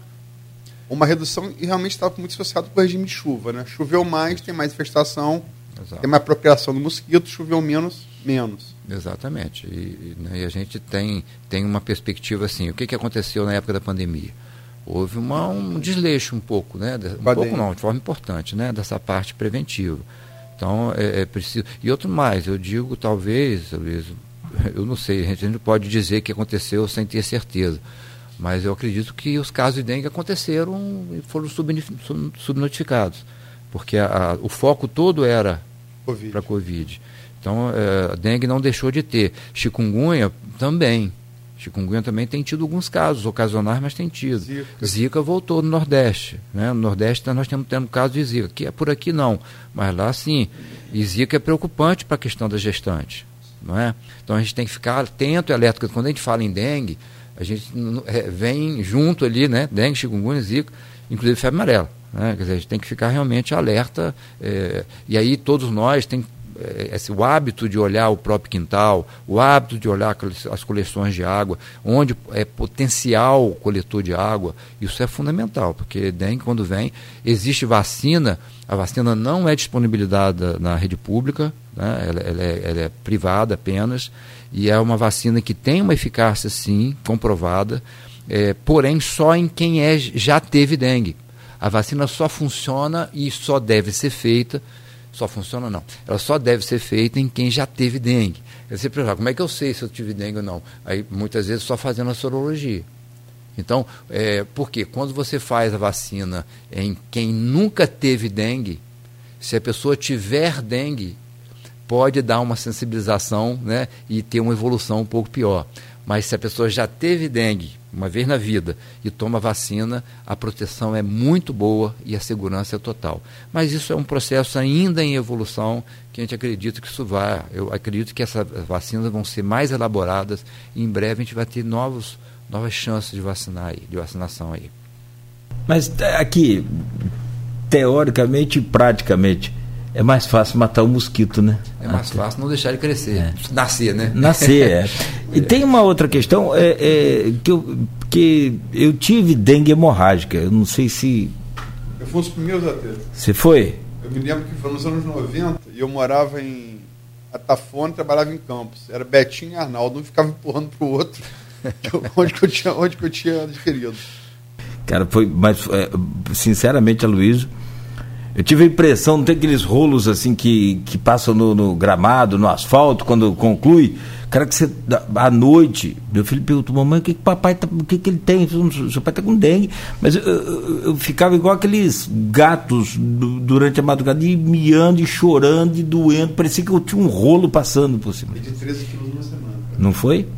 uma redução e realmente estava muito associado com o regime de chuva. Né? Choveu mais, tem mais infestação, Exato. tem mais procriação do mosquito, choveu menos, menos. Exatamente. E, né, e, a gente tem, tem uma perspectiva assim. O que, que aconteceu na época da pandemia? Houve uma, um desleixo um pouco, né? Um pouco não, de forma importante, né? Dessa parte preventiva. Então, é, é preciso... E outro mais, eu digo, talvez, Luiz, eu não sei, a gente não pode dizer que aconteceu sem ter certeza. Mas eu acredito que os casos de dengue aconteceram e foram subnotificados. Porque a, a, o foco todo era para a Covid. Então, é, dengue não deixou de ter. Chikungunya também. Chikungunya também tem tido alguns casos ocasionais, mas tem tido. Zika, Zika voltou no Nordeste. Né? No Nordeste nós temos tendo casos de Zika. Aqui é por aqui não, mas lá sim. E Zika é preocupante para a questão da gestante. Não é? Então a gente tem que ficar atento e alerta. Quando a gente fala em dengue, a gente é, vem junto ali, né? Dengue, chikungunya, zika, inclusive febre amarela. Né? Quer dizer, a gente tem que ficar realmente alerta. É, e aí todos nós tem é, esse, o hábito de olhar o próprio quintal, o hábito de olhar as coleções de água, onde é potencial coletor de água, isso é fundamental, porque dengue, quando vem, existe vacina, a vacina não é disponibilizada na rede pública, né? ela, ela, é, ela é privada apenas, e é uma vacina que tem uma eficácia, sim, comprovada, é, porém só em quem é, já teve dengue. A vacina só funciona e só deve ser feita só funciona não. Ela só deve ser feita em quem já teve dengue. Você pergunta, como é que eu sei se eu tive dengue ou não? Aí muitas vezes só fazendo a sorologia. Então, é, porque quando você faz a vacina em quem nunca teve dengue, se a pessoa tiver dengue, pode dar uma sensibilização né, e ter uma evolução um pouco pior. Mas se a pessoa já teve dengue uma vez na vida e toma vacina, a proteção é muito boa e a segurança é total. Mas isso é um processo ainda em evolução que a gente acredita que isso vai. Eu acredito que essas vacinas vão ser mais elaboradas e em breve a gente vai ter novos, novas chances de vacinar aí, de vacinação aí. Mas é, aqui, teoricamente e praticamente, é mais fácil matar o mosquito, né? É mais Até. fácil não deixar ele crescer. É. Nascer, né? Nascer, é. E tem uma outra questão, é, é, que, eu, que eu tive dengue hemorrágica. Eu não sei se. Eu fui um dos primeiros a ter. Você foi? Eu me lembro que foi nos anos 90 e eu morava em Atafone trabalhava em Campos. Era Betinho e Arnaldo, um ficava empurrando pro outro onde, que eu tinha, onde que eu tinha adquirido. Cara, foi. Mas, é, sinceramente, Aloysio eu tive a impressão, não tem aqueles rolos assim que, que passam no, no gramado, no asfalto, quando conclui. Cara, que você, à noite, meu filho perguntou, mamãe, o que, que papai tá, o que, que ele tem? Seu pai está com dengue. Mas eu, eu, eu, ficava igual aqueles gatos do, durante a madrugada, e miando, e chorando, e doendo. Parecia que eu tinha um rolo passando por cima. De 13 quilos numa semana. Não foi?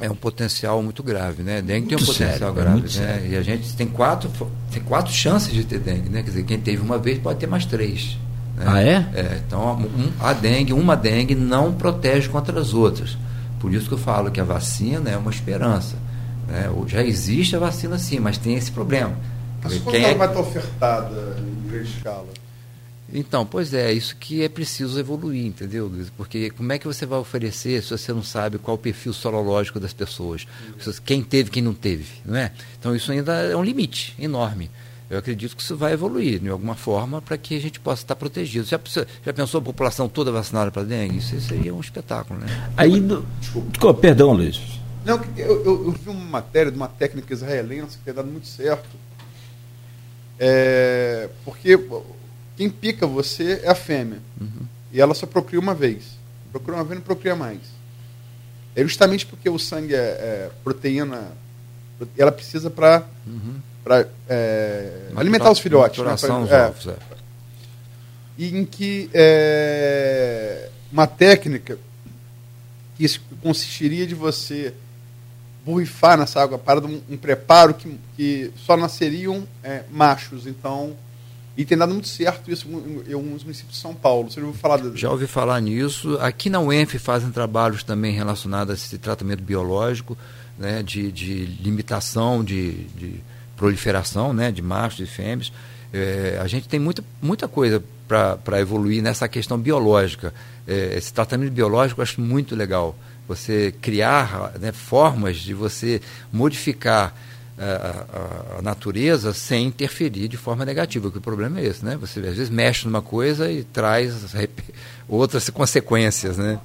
É um potencial muito grave, né? Dengue tem um potencial sério, grave, né? Sério. E a gente tem quatro, tem quatro chances de ter dengue, né? Quer dizer, quem teve uma vez pode ter mais três. Né? Ah, é? é então, um, a dengue, uma dengue não protege contra as outras. Por isso que eu falo que a vacina é uma esperança. Né? Já existe a vacina sim, mas tem esse problema. Mas quando ela é... vai estar ofertada em grande escala? Então, pois é, isso que é preciso evoluir, entendeu, Luiz? Porque como é que você vai oferecer se você não sabe qual o perfil sorológico das pessoas? Quem teve, quem não teve, não é? Então, isso ainda é um limite enorme. Eu acredito que isso vai evoluir de alguma forma para que a gente possa estar protegido. Já, já pensou a população toda vacinada para dengue? Isso seria um espetáculo, né? Aí, do... Desculpa. Perdão, Luiz. Não, eu, eu, eu, vi uma matéria de uma técnica israelense que tem dado muito certo. É, porque quem pica você é a fêmea. Uhum. E ela só procria uma vez. Procura uma vez e não procria mais. É justamente porque o sangue é, é proteína. Ela precisa para uhum. é, alimentar os filhotes. Né? Pra, é. ovos, é. E em que é, uma técnica que consistiria de você borrifar nessa água parada um, um preparo que, que só nasceriam é, machos. Então, e tem dado muito certo isso em, alguns municípios de São Paulo. Você já ouviu falar de... Já ouvi falar nisso. Aqui na UENF fazem trabalhos também relacionados a esse tratamento biológico, né, de, de limitação de, de proliferação né, de machos e fêmeas. É, a gente tem muita, muita coisa para evoluir nessa questão biológica. É, esse tratamento biológico eu acho muito legal. Você criar né, formas de você modificar a, a, natureza sem interferir de forma negativa, porque o problema é esse, né? Você às vezes mexe numa coisa e traz outras consequências, né?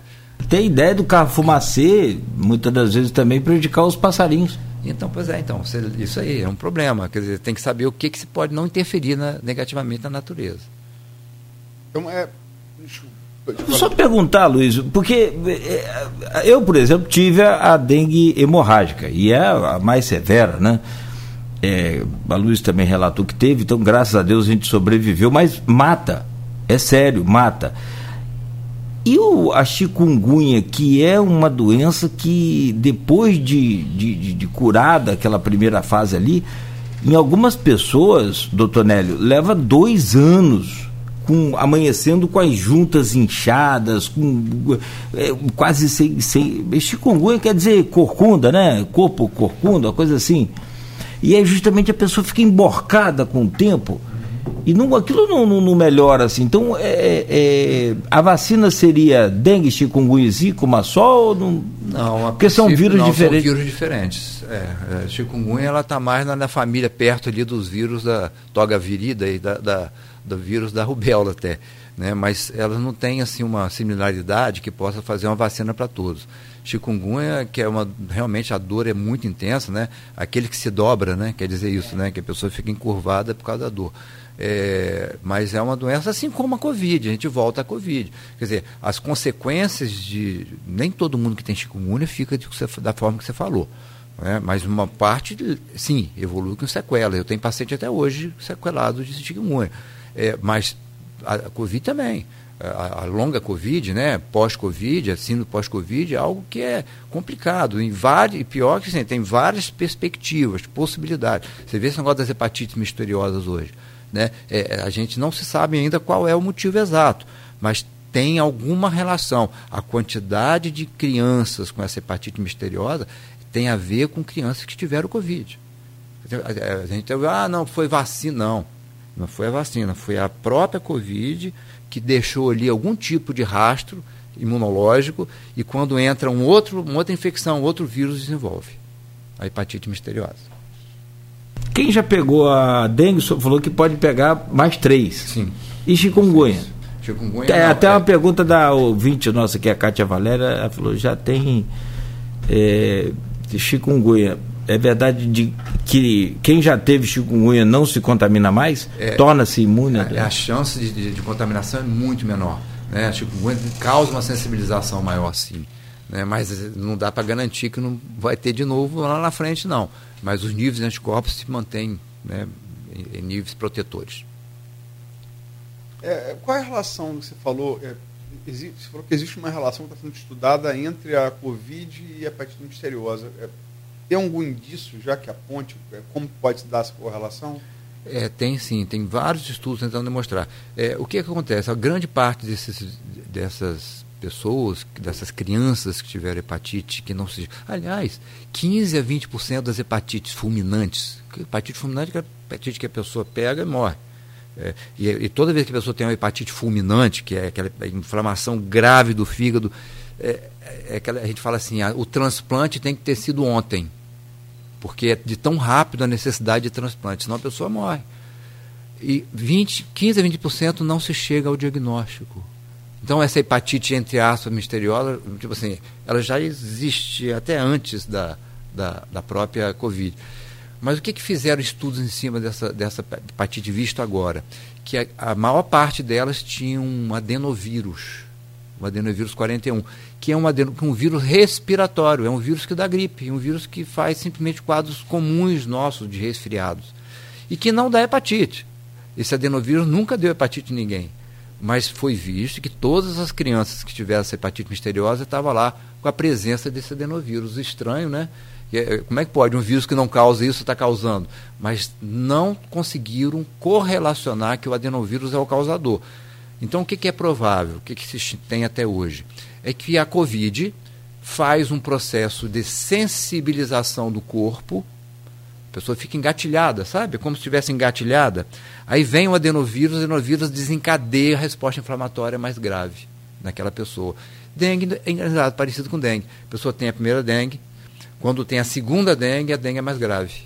Tem a ideia do carro fumacê, muitas das vezes também prejudicar os passarinhos. Então, pois é, então, isso aí é um problema. Quer dizer, tem que saber o que, que se pode não interferir na, negativamente na natureza. Então, é. Só perguntar, Luiz, porque é, eu, por exemplo, tive a, dengue hemorrágica, e é a mais severa, né? É, a Luiz também relatou que teve, então graças a Deus a gente sobreviveu, mas mata, é sério, mata. E o, a chikungunya, que é uma doença que depois de, de, de, de curada aquela primeira fase ali, em algumas pessoas, doutor Nélio, leva dois anos com amanhecendo com as juntas inchadas, com é, quase sem, sem. Chikungunya quer dizer corcunda, né? Corpo corcunda, coisa assim. E aí justamente a pessoa fica emborcada com o tempo e não, aquilo não, não, não melhora assim. Então, é, é, é a vacina seria dengue, chikungunya e zika, uma só? Ou não, não porque são vírus não, diferentes. São vírus diferentes. É, é, chikungunya ela está mais na, na, família, perto ali dos vírus da toga virida e da, da, do vírus da rubéola até. Né? Mas ela não tem assim, uma similaridade que possa fazer uma vacina para todos chikungunya, que é uma realmente a dor é muito intensa, né? Aquele que se dobra, né? Quer dizer isso, né? Que a pessoa fica encurvada por causa da dor. É, mas é uma doença assim como a Covid, a gente volta à Covid. Quer dizer, as consequências de. Nem todo mundo que tem chikungunya fica de, da forma que você falou. Né? Mas uma parte, sim, evolui com sequela. Eu tenho paciente até hoje sequelado de chikungunya. É, mas a, a Covid também. A, a, longa Covid, né, pós-Covid, a síndrome pós-Covid, é algo que é complicado. Em vários, e pior que assim, tem várias perspectivas, possibilidades. Você vê esse negócio das hepatites misteriosas hoje. Né? É, a gente não se sabe ainda qual é o motivo exato, mas tem alguma relação. A quantidade de crianças com essa hepatite misteriosa tem a ver com crianças que tiveram Covid. A gente ah, não, foi vacina. Não, não foi a vacina, foi a própria Covid que deixou ali algum tipo de rastro imunológico e quando entra um outro, uma outra infecção, outro vírus desenvolve a hepatite misteriosa. Quem já pegou a dengue falou que pode pegar mais três. Sim. E chikungunya? Chikungunya é, não, até é... uma pergunta da ouvinte nossa, que é a Kátia Valéria, ela falou, já tem é, chikungunya. É verdade de que quem já teve chikungunya não se contamina mais? É, Torna-se imune? A, a chance de, de, de, contaminação é muito menor. Né? A chikungunya causa uma sensibilização maior, sim. Né? Mas não dá para garantir que não vai ter de novo lá na frente, não mas os níveis de anticorpos se mantêm né, em, em, níveis protetores. É, qual é a relação que você falou? É, existe, você falou que existe uma relação que está sendo estudada entre a Covid e a hepatite misteriosa. É, tem algum indício já que aponte é, como pode se dar essa correlação? É, tem sim, tem vários estudos tentando demonstrar. É, o que, é que acontece? A grande parte desses, dessas pessoas, dessas crianças que tiveram hepatite, que não se. Aliás, 15 a 20% das hepatites fulminantes. Hepatite fulminante é a hepatite que a pessoa pega e morre. É, e, e, toda vez que a pessoa tem uma hepatite fulminante, que é aquela inflamação grave do fígado, é, é aquela, a gente fala assim: a, o transplante tem que ter sido ontem. Porque é de tão rápido a necessidade de transplante, senão a pessoa morre. E 20, 15 a 20% não se chega ao diagnóstico. Então, essa hepatite, entre aspas, misteriosa, tipo assim, ela já existe até antes da, da, da própria Covid. Mas o que, que fizeram estudos em cima dessa, dessa hepatite visto agora? Que a, a maior parte delas tinha um adenovírus, o adenovírus 41, que é um, adeno, um vírus respiratório, é um vírus que dá gripe, um vírus que faz simplesmente quadros comuns nossos de resfriados. E que não dá hepatite. Esse adenovírus nunca deu hepatite em ninguém mas foi visto que todas as crianças que tiveram essa hepatite misteriosa estavam lá com a presença desse adenovírus estranho, né? Que, como é que pode um vírus que não causa isso está causando? Mas não conseguiram correlacionar que o adenovírus é o causador. Então, o que, que é provável? O que, que se tem até hoje? É que a Covid faz um processo de sensibilização do corpo, a pessoa fica engatilhada, sabe? Como se estivesse engatilhada. Aí vem o adenovírus, o adenovírus desencadeia a resposta inflamatória mais grave naquela pessoa. Dengue é parecido com dengue. A pessoa tem a primeira dengue, quando tem a segunda dengue, a dengue é mais grave.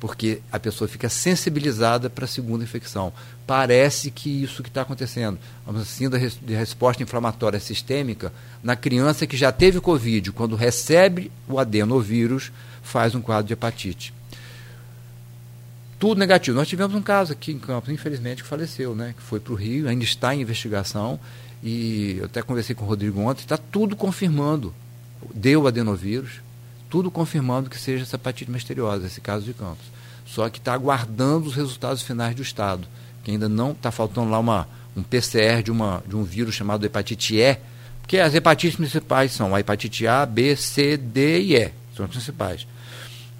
Porque a pessoa fica sensibilizada para a segunda infecção. Parece que isso que está acontecendo, a síndrome de resposta inflamatória sistêmica, na criança que já teve Covid, quando recebe o adenovírus, faz um quadro de hepatite. Tudo negativo. Nós tivemos um caso aqui em Campos, infelizmente, que faleceu, né? que foi para o Rio, ainda está em investigação e eu até conversei com o Rodrigo ontem, está tudo confirmando. Deu adenovírus, tudo confirmando que seja essa hepatite misteriosa, esse caso de Campos. Só que está aguardando os resultados finais do Estado, que ainda não está faltando lá uma, um PCR de, uma, de um vírus chamado hepatite E, porque as hepatites principais são a hepatite A, B, C, D e E, são as principais.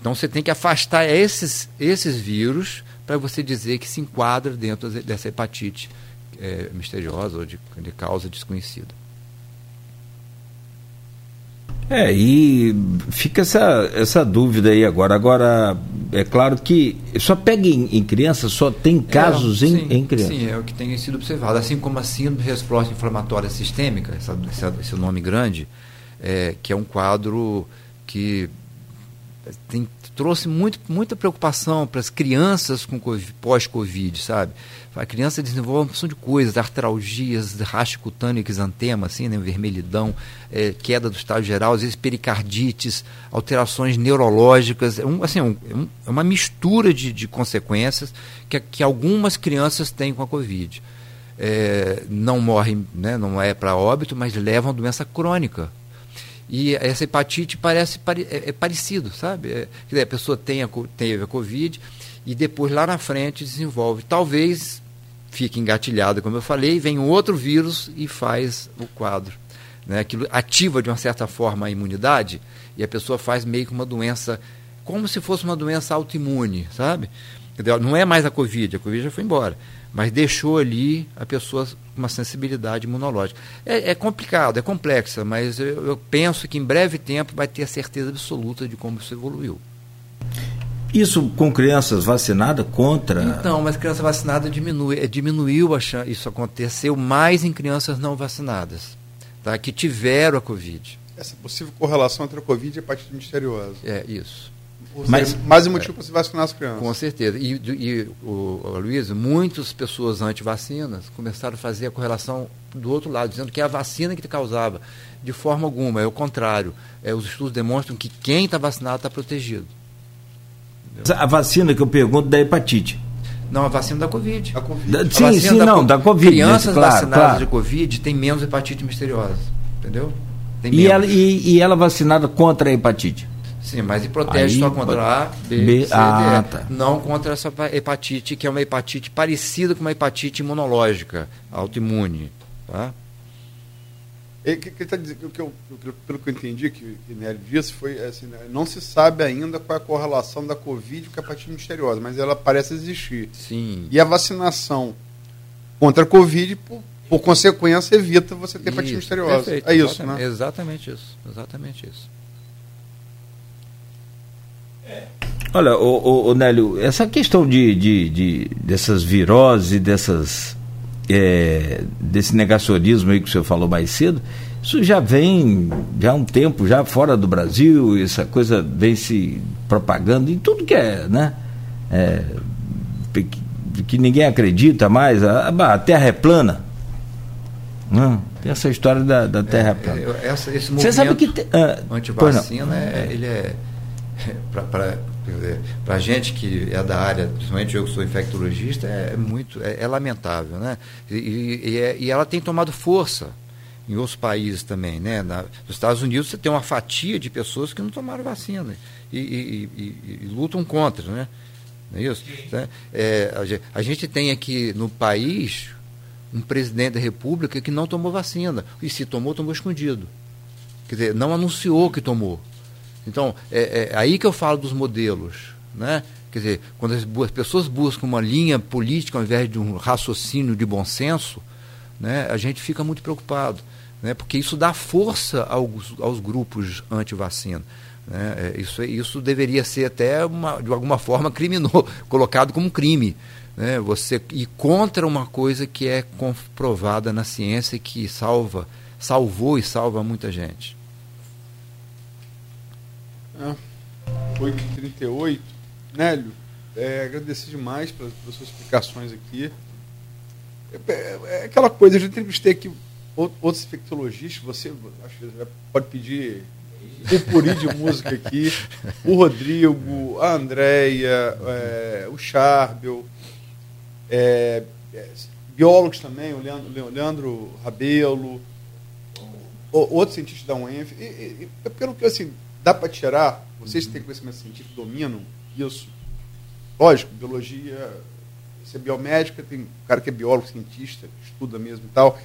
Então você tem que afastar esses, esses vírus para você dizer que se enquadra dentro dessa hepatite é, misteriosa ou de, de causa desconhecida. É, e fica essa, essa dúvida aí agora. Agora, é claro que só pega em, em crianças, só tem é, casos é, em, sim, em crianças. Sim, é o que tem sido observado. Assim como a síndrome de resposta inflamatória sistêmica, essa, essa, esse nome grande, é, que é um quadro que tem, trouxe muito, muita preocupação para as crianças com pós-Covid, sabe? A criança desenvolve uma porção de coisas, artralgias, racha cutâneo, exantema, assim, né, vermelhidão, é, queda do estado geral, às vezes pericardites, alterações neurológicas, é, um, assim, é um, é uma mistura de, de consequências que, que algumas crianças têm com a Covid. É, não morrem, né, não é para óbito, mas levam a doença crônica. E essa hepatite parece é, é parecido, sabe? É, a pessoa tem a, teve a Covid e depois lá na frente desenvolve. Talvez fique engatilhada, como eu falei, vem um outro vírus e faz o quadro. Né? Aquilo ativa de uma certa forma a imunidade e a pessoa faz meio que uma doença, como se fosse uma doença autoimune, sabe? Não é mais a Covid, a Covid já foi embora, mas deixou ali a pessoa com uma sensibilidade imunológica. É, é complicado, é complexa, mas eu, eu penso que em breve tempo vai ter a certeza absoluta de como isso evoluiu. Isso com crianças vacinadas contra. Então, mas criança vacinada diminui, é, diminuiu a chance, isso aconteceu mais em crianças não vacinadas, tá? que tiveram a Covid. Essa possível correlação entre a Covid e a hepatite misteriosa. É, isso. Mas, mais um motivo é, para se vacinar as crianças. Com certeza. E, e o, o Luiz, muitas pessoas anti-vacinas começaram a fazer a correlação do outro lado, dizendo que é a vacina que te causava. De forma alguma, é o contrário. É, os estudos demonstram que quem está vacinado está protegido. A vacina que eu pergunto da hepatite. Não, a vacina da Covid. A COVID. Da, sim, sim, da não, da Covid. Crianças claro, vacinadas claro. de Covid têm menos hepatite misteriosa. Entendeu? E ela, e, e, ela vacinada contra a hepatite? Sim, mas e protege Aí, só contra a, B, B C, ah, D, tá. Não contra essa hepatite, que é uma hepatite parecida com uma hepatite imunológica, autoimune. Tá? que, que tá dizendo, que eu, pelo que eu entendi que, que Nery disse, foi assim, né, não se sabe ainda qual é a correlação da Covid com a hepatite misteriosa, mas ela parece existir. Sim. E a vacinação contra a Covid, por, por consequência, evita você ter hepatite misteriosa. Perfeito, é isso, exatamente, né? Exatamente isso. Exatamente isso. Olha, o, o, Nélio, essa questão de, de, de dessas viroses, dessas é, desse negacionismo aí que o senhor falou mais cedo, isso já vem já há um tempo, já fora do Brasil, essa coisa vem se propagando em tudo que é, né? É, que, que, ninguém acredita mais, a, a, Terra é plana. Não, né? tem essa história da, da Terra é, plana. Essa, esse movimento Você sabe que te, ah, antivacina, é, ele é, para a gente que é da área, principalmente eu que sou infectologista, é, muito é, é lamentável, né? E, e, é, e, ela tem tomado força em outros países também, né? Na, nos Estados Unidos você tem uma fatia de pessoas que não tomaram vacina e, e lutam contra, né? Não é isso? Né? É, a gente tem aqui no país um presidente da República que não tomou vacina e se tomou tomou escondido, quer dizer, não anunciou que tomou Então, é, é aí que eu falo dos modelos. Né? Quer dizer, quando as pessoas buscam uma linha política ao invés de um raciocínio de bom senso, né, a gente fica muito preocupado, né, porque isso dá força aos, aos grupos anti-vacina. Né? É, isso, isso deveria ser até, uma, de alguma forma, criminoso, colocado como crime. Né? Você ir contra uma coisa que é comprovada na ciência e que salva, salvou e salva muita gente. É, 8h38. Nélio, é, agradecer demais pelas, pelas, suas explicações aqui. É, é, é aquela coisa, eu já entrevistei aqui outros infectologistas, você acho que pode pedir o puri de música aqui, o Rodrigo, a Andréia, é, o Charbel, é, é, biólogos também, o Leandro, o Leandro Rabelo, outros cientistas da UENF. E, e, pelo que assim, dá para tirar, vocês que têm conhecimento científico dominam isso. Lógico, biologia, você é biomédica, tem um cara que é biólogo, cientista, estuda mesmo e tal.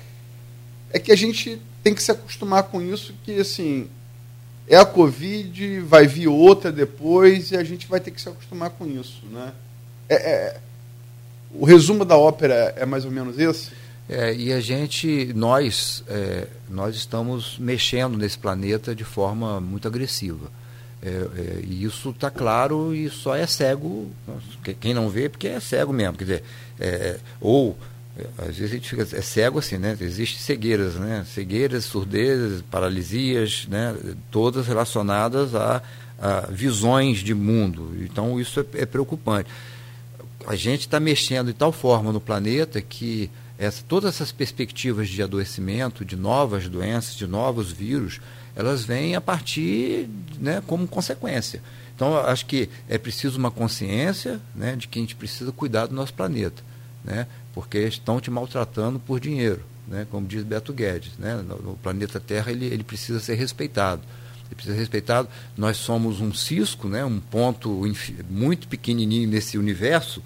É que a gente tem que se acostumar com isso, que assim, é a Covid, vai vir outra depois, e a gente vai ter que se acostumar com isso. Né? É, é, o resumo da ópera é mais ou menos esse? É, e a gente, nós, é, nós estamos mexendo nesse planeta de forma muito agressiva. É, é, e isso está claro e só é cego, quem não vê, porque é cego mesmo. Quer dizer, é, ou às vezes a gente fica é cego assim, né? Existem cegueiras, né? Cegueiras, surdezas, paralisias, né? Todas relacionadas a, a visões de mundo. Então isso é, é preocupante. A gente está mexendo de tal forma no planeta que essa, todas essas perspectivas de adoecimento, de novas doenças, de novos vírus, elas vêm a partir, né, como consequência. Então, acho que é preciso uma consciência né, de que a gente precisa cuidar do nosso planeta, né, porque estão te maltratando por dinheiro, né, como diz Beto Guedes. Né, no planeta Terra ele, ele precisa ser respeitado. Ele precisa ser respeitado. Nós somos um cisco, né, um ponto muito pequenininho nesse universo,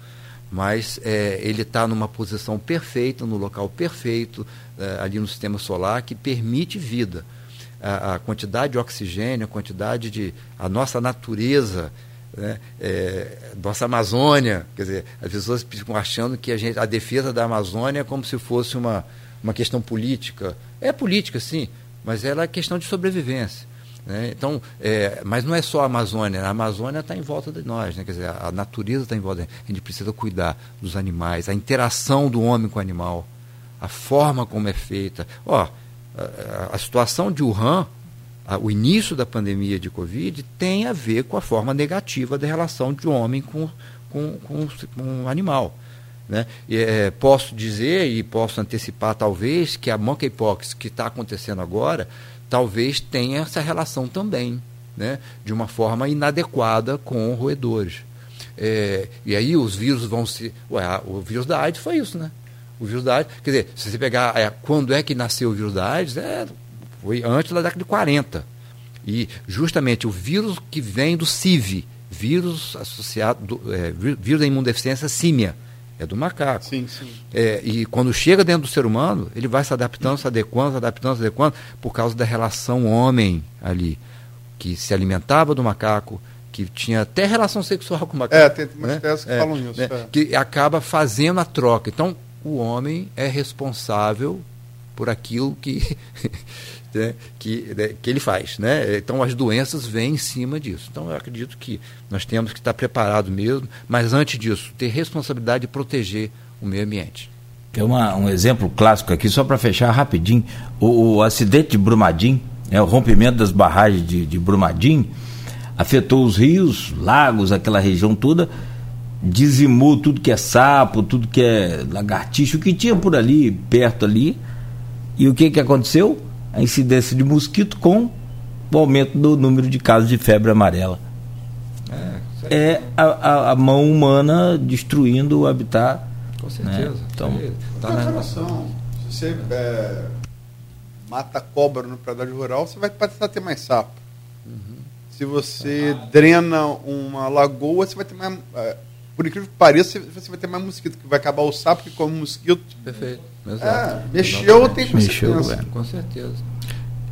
mas é, ele está numa posição perfeita, no local perfeito, é, ali no sistema solar, que permite vida a, a, quantidade de oxigênio, a quantidade de. a nossa natureza, né? é, nossa Amazônia. Quer dizer, as pessoas ficam achando que a, gente, a defesa da Amazônia é como se fosse uma, uma questão política. É política, sim, mas ela é questão de sobrevivência. Né? Então, é, mas não é só a Amazônia, a Amazônia está em volta de nós, né? quer dizer, a, natureza está em volta. De nós. A gente precisa cuidar dos animais, a interação do homem com o animal, a forma como é feita. Ó, a, a situação de Wuhan, a, o início da pandemia de Covid, tem a ver com a forma negativa da relação de homem com, com, com, com animal. Né? É, posso dizer e posso antecipar, talvez, que a monkeypox que está acontecendo agora, talvez tenha essa relação também, né? de uma forma inadequada com roedores. É, e aí os vírus vão se. Ué, o vírus da AIDS foi isso, né? o vírus da AIDS. Quer dizer, se você pegar é, quando é que nasceu o vírus da AIDS, é, foi antes da década de 40. E justamente o vírus que vem do CIV, vírus associado, do, é, vírus da imunodeficiência símia, é do macaco. Sim, sim. É, e quando chega dentro do ser humano, ele vai se adaptando, se adequando, se adaptando, se adequando, por causa da relação homem ali, que se alimentava do macaco, que tinha até relação sexual com o macaco. É, tem umas né? que é, falam isso. Né? É. Que acaba fazendo a troca. Então, o homem é responsável por aquilo que, né, que, né, que ele faz. Né? Então as doenças vêm em cima disso. Então eu acredito que nós temos que estar preparados mesmo, mas antes disso, ter responsabilidade de proteger o meio ambiente. Tem uma, um exemplo clássico aqui, só para fechar rapidinho. O, o, acidente de Brumadinho, né, o rompimento das barragens de, de Brumadinho, afetou os rios, lagos, aquela região toda dizimou tudo que é sapo, tudo que é lagartixa, o que tinha por ali, perto ali. E o que, que aconteceu? A incidência de mosquito com o aumento do número de casos de febre amarela. É, é a, a, a, mão humana destruindo o habitat. Com certeza. Né? Então, tá na relação. Se você é, mata cobra no predador rural, você vai passar a ter mais sapo. Uhum. Se você ah. drena uma lagoa, você vai ter mais. É, por incrível que pareça, você vai ter mais mosquito, que vai acabar o sapo que come mosquito. Perfeito. Exato. É, mexeu, tem consequência. Mexeu, é. Com certeza.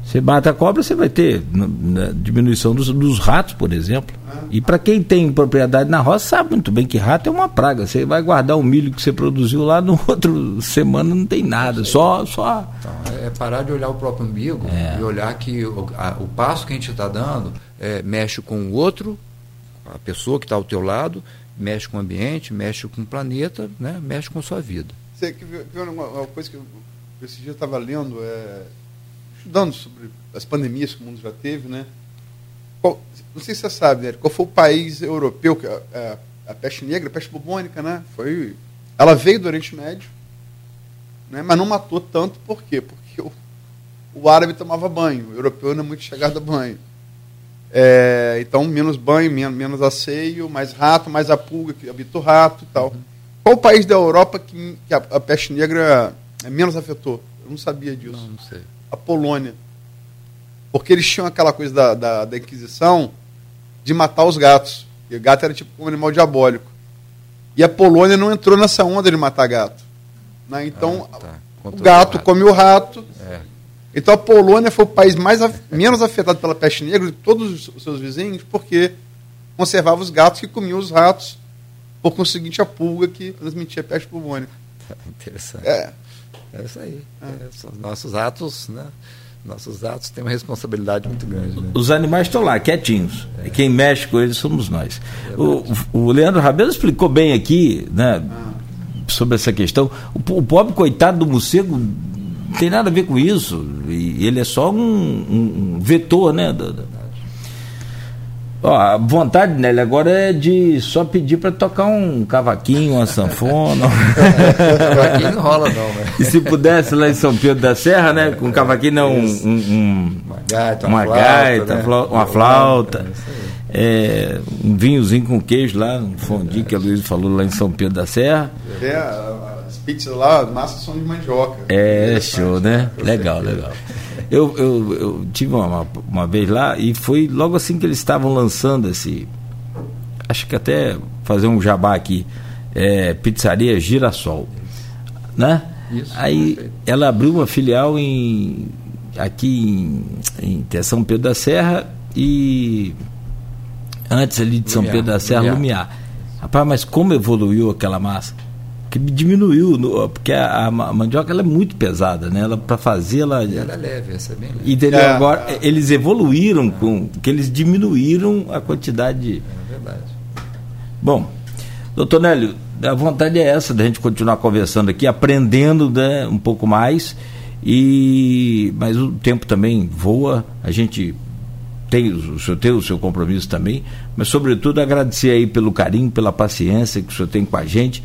Você mata a cobra, você vai ter na, diminuição dos, dos, ratos, por exemplo. E para quem tem propriedade na roça, sabe muito bem que rato é uma praga. Você vai guardar o milho que você produziu lá, no outro semana não tem nada, só. só... Então, é parar de olhar o próprio umbigo é. e olhar que o, a, o passo que a gente está dando é, mexe com o outro, a pessoa que está ao teu lado, mexe com o ambiente, mexe com o planeta, né, mexe com a sua vida. Você viu uma, uma coisa que eu, esse dia estava lendo, é, estudando sobre as pandemias que o mundo já teve, né? Qual, não sei se você sabe, né? qual foi o país europeu que a, a, a, peste negra, a peste bubônica, né? Foi, ela veio do Oriente Médio, né? Mas não matou tanto, por quê? Porque o, o árabe tomava banho, o europeu não é muito chegado a banho. É, então, menos banho, menos, menos asseio, mais rato, mais a pulga que habita o rato e tal. Qual o país da Europa que, que a, a, peste negra menos afetou? Eu não sabia disso. Não, não sei a Polônia. Porque eles tinham aquela coisa da, da, da Inquisição de matar os gatos. E o gato era tipo um animal diabólico. E a Polônia não entrou nessa onda de matar gato. Né? Então, ah, tá. o gato come o rato. É. Então a Polônia foi o país mais menos afetado pela peste negra de todos os seus vizinhos, porque conservava os gatos que comiam os ratos, por conseguinte a pulga que transmitia a peste bubônica. Interessante. É. É isso aí. É, nossos atos, né? Nossos atos têm uma responsabilidade muito grande. Né? Os animais estão lá, quietinhos. É. Quem mexe com eles somos nós. É o, o Leandro Rabelo explicou bem aqui, né? Sobre essa questão. O, o pobre coitado do morcego não tem nada a ver com isso. E ele é só um, um, um vetor, né? Da, da, Ó, a vontade, Nelly, agora é de só pedir para tocar um cavaquinho, uma sanfona. cavaquinho não rola, não, né? E se pudesse lá em São Pedro da Serra, né? Com cavaquinho, não, um, um, uma gaita, uma, uma gaita, né? uma flauta. É, um vinhozinho com queijo lá, um fondue que a Luiz falou lá em São Pedro da Serra. É, as pizzas lá, as massas são de mandioca. É, show, né? Legal, legal. Eu, eu, eu tive uma, uma vez lá e foi logo assim que eles estavam lançando esse. Acho que até fazer um jabá aqui. É, pizzaria Girassol. Né? Isso, Aí perfeito. ela abriu uma filial em aqui em, em São Pedro da Serra e antes ali de São Pedro da Serra, Lumiar. Lumiar. Rapaz, mas como evoluiu aquela massa? Que diminuiu, no, porque a, a, mandioca ela é muito pesada, né? Ela para fazer ela. E ela é leve, essa é bem leve. Entendeu? É, Agora é. eles evoluíram com que eles diminuíram a quantidade. De... É verdade. Bom, doutor Nélio, a vontade é essa da gente continuar conversando aqui, aprendendo né, um pouco mais. E mas o tempo também voa. A gente tem o senhor tem o seu compromisso também, mas sobretudo agradecer aí pelo carinho, pela paciência que o senhor tem com a gente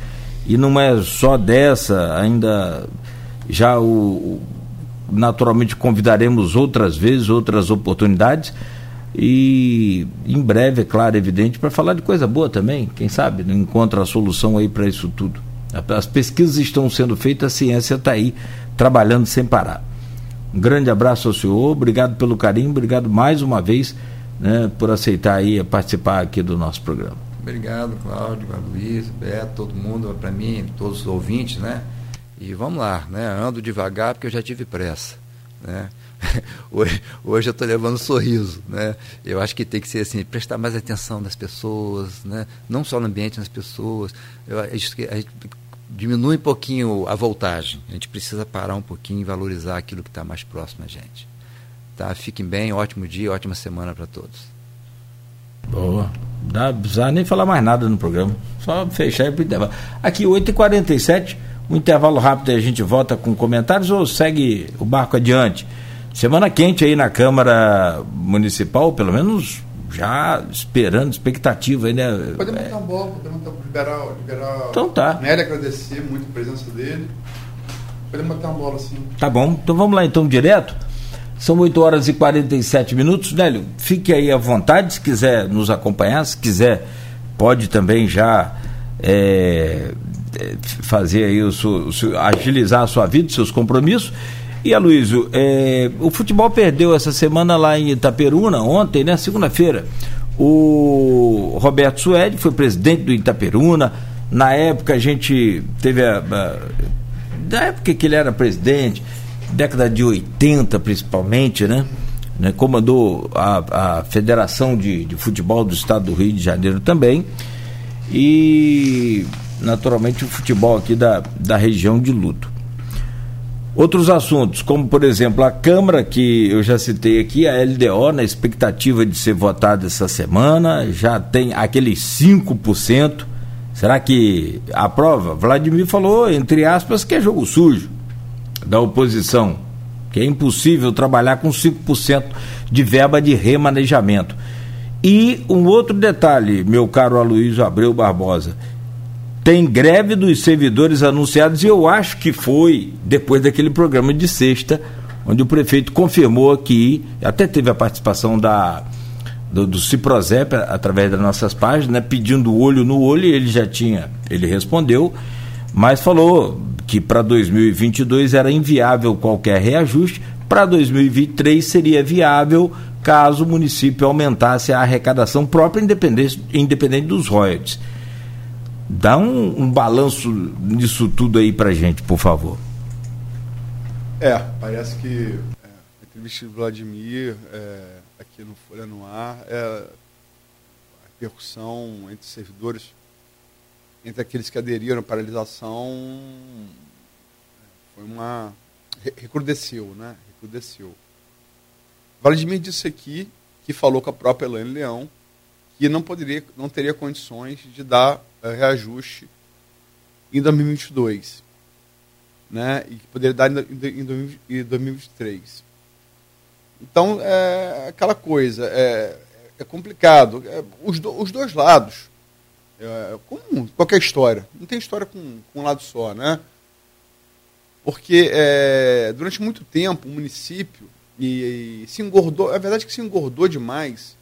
e não é só dessa, ainda já o, naturalmente convidaremos outras vezes, outras oportunidades e em breve, é claro, evidente, para falar de coisa boa também, quem sabe, não encontra a solução aí para isso tudo. As pesquisas estão sendo feitas, a ciência está aí trabalhando sem parar. Um grande abraço ao senhor, obrigado pelo carinho, obrigado mais uma vez né, por aceitar aí participar aqui do nosso programa. Obrigado, Cláudio, a Luiz, Beto, todo mundo, para mim, todos os ouvintes, né? E vamos lá, né? Ando devagar porque eu já tive pressa, né? Hoje, hoje eu estou levando um sorriso, né? Eu acho que tem que ser assim, prestar mais atenção nas pessoas, né? Não só no ambiente, nas pessoas. Eu, a, gente, a gente diminui um pouquinho a voltagem. A gente precisa parar um pouquinho e valorizar aquilo que está mais próximo a gente. Tá? Fiquem bem, ótimo dia, ótima semana para todos. Boa. Não precisa nem falar mais nada no programa. Só fechar e ir pro intervalo. Aqui, 8h47, um intervalo rápido e a gente volta com comentários ou segue o barco adiante? Semana quente aí na Câmara Municipal, pelo menos já esperando, expectativa aí, né? Podemos é... botar um bola, podemos liberar, liberar. Então tá. Nery agradecer muito a presença dele. Podemos botar uma bola assim. Tá bom. Então vamos lá então direto. São 8 horas e 47 minutos. Nélio, fique aí à vontade se quiser nos acompanhar, se quiser, pode também já é, é fazer aí o seu, o seu, agilizar a sua vida, seus compromissos. E Aloysio, é, o futebol perdeu essa semana lá em Itaperuna, ontem, né? Segunda-feira. O Roberto Suede foi presidente do Itaperuna. Na época a gente teve a, a. Na época que ele era presidente, década de 80 principalmente, né? né? Comandou a, a Federação de, de Futebol do Estado do Rio de Janeiro também. E naturalmente o futebol aqui da, da região de Luto. Outros assuntos, como por exemplo a Câmara, que eu já citei aqui, a LDO, na expectativa de ser votada essa semana, já tem aqueles 5%. Será que aprova? Vladimir falou, entre aspas, que é jogo sujo da oposição, que é impossível trabalhar com 5% de verba de remanejamento. E um outro detalhe, meu caro Aloysio Abreu Barbosa tem greve dos servidores anunciados e eu acho que foi depois daquele programa de sexta, onde o prefeito confirmou que até teve a participação da do, do Ciprozep através das nossas páginas, né, pedindo olho no olho, ele já tinha, ele respondeu, mas falou que para 2022 era inviável qualquer reajuste, para 2023 seria viável caso o município aumentasse a arrecadação própria independente, independente dos royalties. Dá um, um balanço nisso tudo aí pra gente, por favor. É, parece que é, a entrevista do Vladimir é, aqui no Folha no Ar é a percussão entre servidores, entre aqueles que aderiram à paralisação, foi uma. recrudesceu, né? Recrudesceu. Vladimir disse aqui que falou com a própria Elaine Leão que não poderia, não teria condições de dar uh, reajuste em 2022, né? E que poderia dar em 2023. Então é aquela coisa, é, é complicado. É, os, do, os dois lados, é, como qualquer história, não tem história com, com um lado só, né? Porque é, durante muito tempo o município e, e se engordou, é verdade que se engordou demais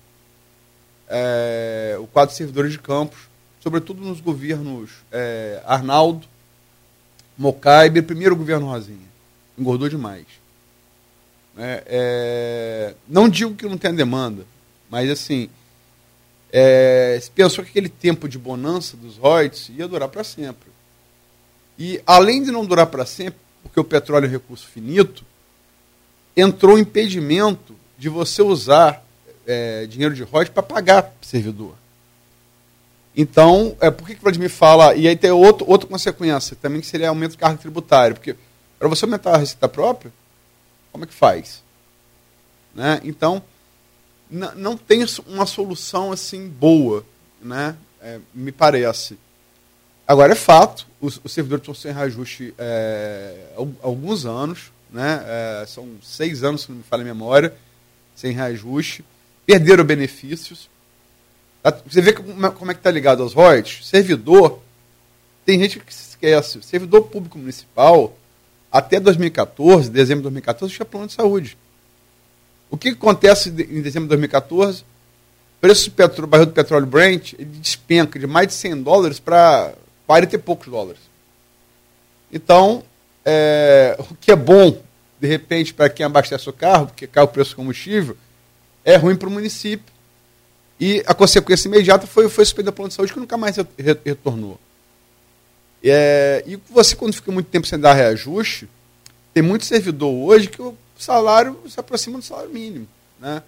é, o quadro de servidores de campos, sobretudo nos governos é, Arnaldo, Mocaibe, primeiro governo Rosinha. Engordou demais. É, é, não digo que não tenha demanda, mas assim, é, pensou que aquele tempo de bonança dos royalties ia durar para sempre. E além de não durar para sempre, porque o petróleo é um recurso finito, entrou o impedimento de você usar é, dinheiro de royalties para pagar servidor. Então, é, por que, que Vladimir fala. E aí tem outro, outra consequência também, que seria aumento de carga tributária. Porque para você aumentar a receita própria, como é que faz? Né? Então, não tem uma solução assim boa, né? É, me parece. Agora, é fato, os, os servidores estão sem reajuste é, alguns anos, né? É, são seis anos, se não me falha a memória, sem reajuste perderam benefícios. Tá? Você vê como é que está ligado aos royalties? Servidor, tem gente que se esquece, servidor público municipal, até 2014, dezembro de 2014, tinha plano de saúde. O que acontece em dezembro de 2014? O preço do petróleo, barril do petróleo Brent, ele despenca de mais de 100 dólares para 40 e poucos dólares. Então, é, o que é bom, de repente, para quem abastece o carro, porque cai o preço do combustível, é ruim para o município. E a consequência imediata foi, foi suspender o plano de saúde, que nunca mais retornou. É, e você, quando fica muito tempo sem dar reajuste, tem muito servidor hoje que o salário se aproxima do salário mínimo. Né?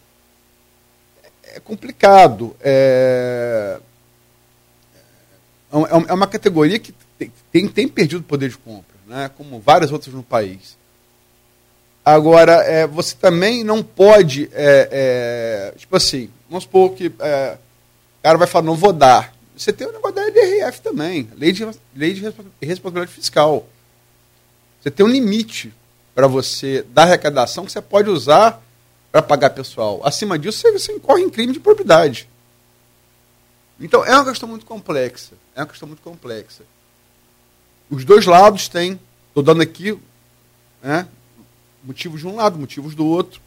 É complicado. É, é, é, é uma categoria que tem, tem perdido poder de compra, né? como várias outras no país. Agora, é, você também não pode, é, é, tipo assim, vamos supor que é, o cara vai falar, não vou dar. Você tem o negócio da LDRF também, lei de, lei de responsabilidade fiscal. Você tem um limite para você dar arrecadação que você pode usar para pagar pessoal. Acima disso, você, você incorre em crime de propriedade. Então, é uma questão muito complexa. É uma questão muito complexa. Os dois lados têm, estou dando aqui, né, motivos de um lado, motivos do outro.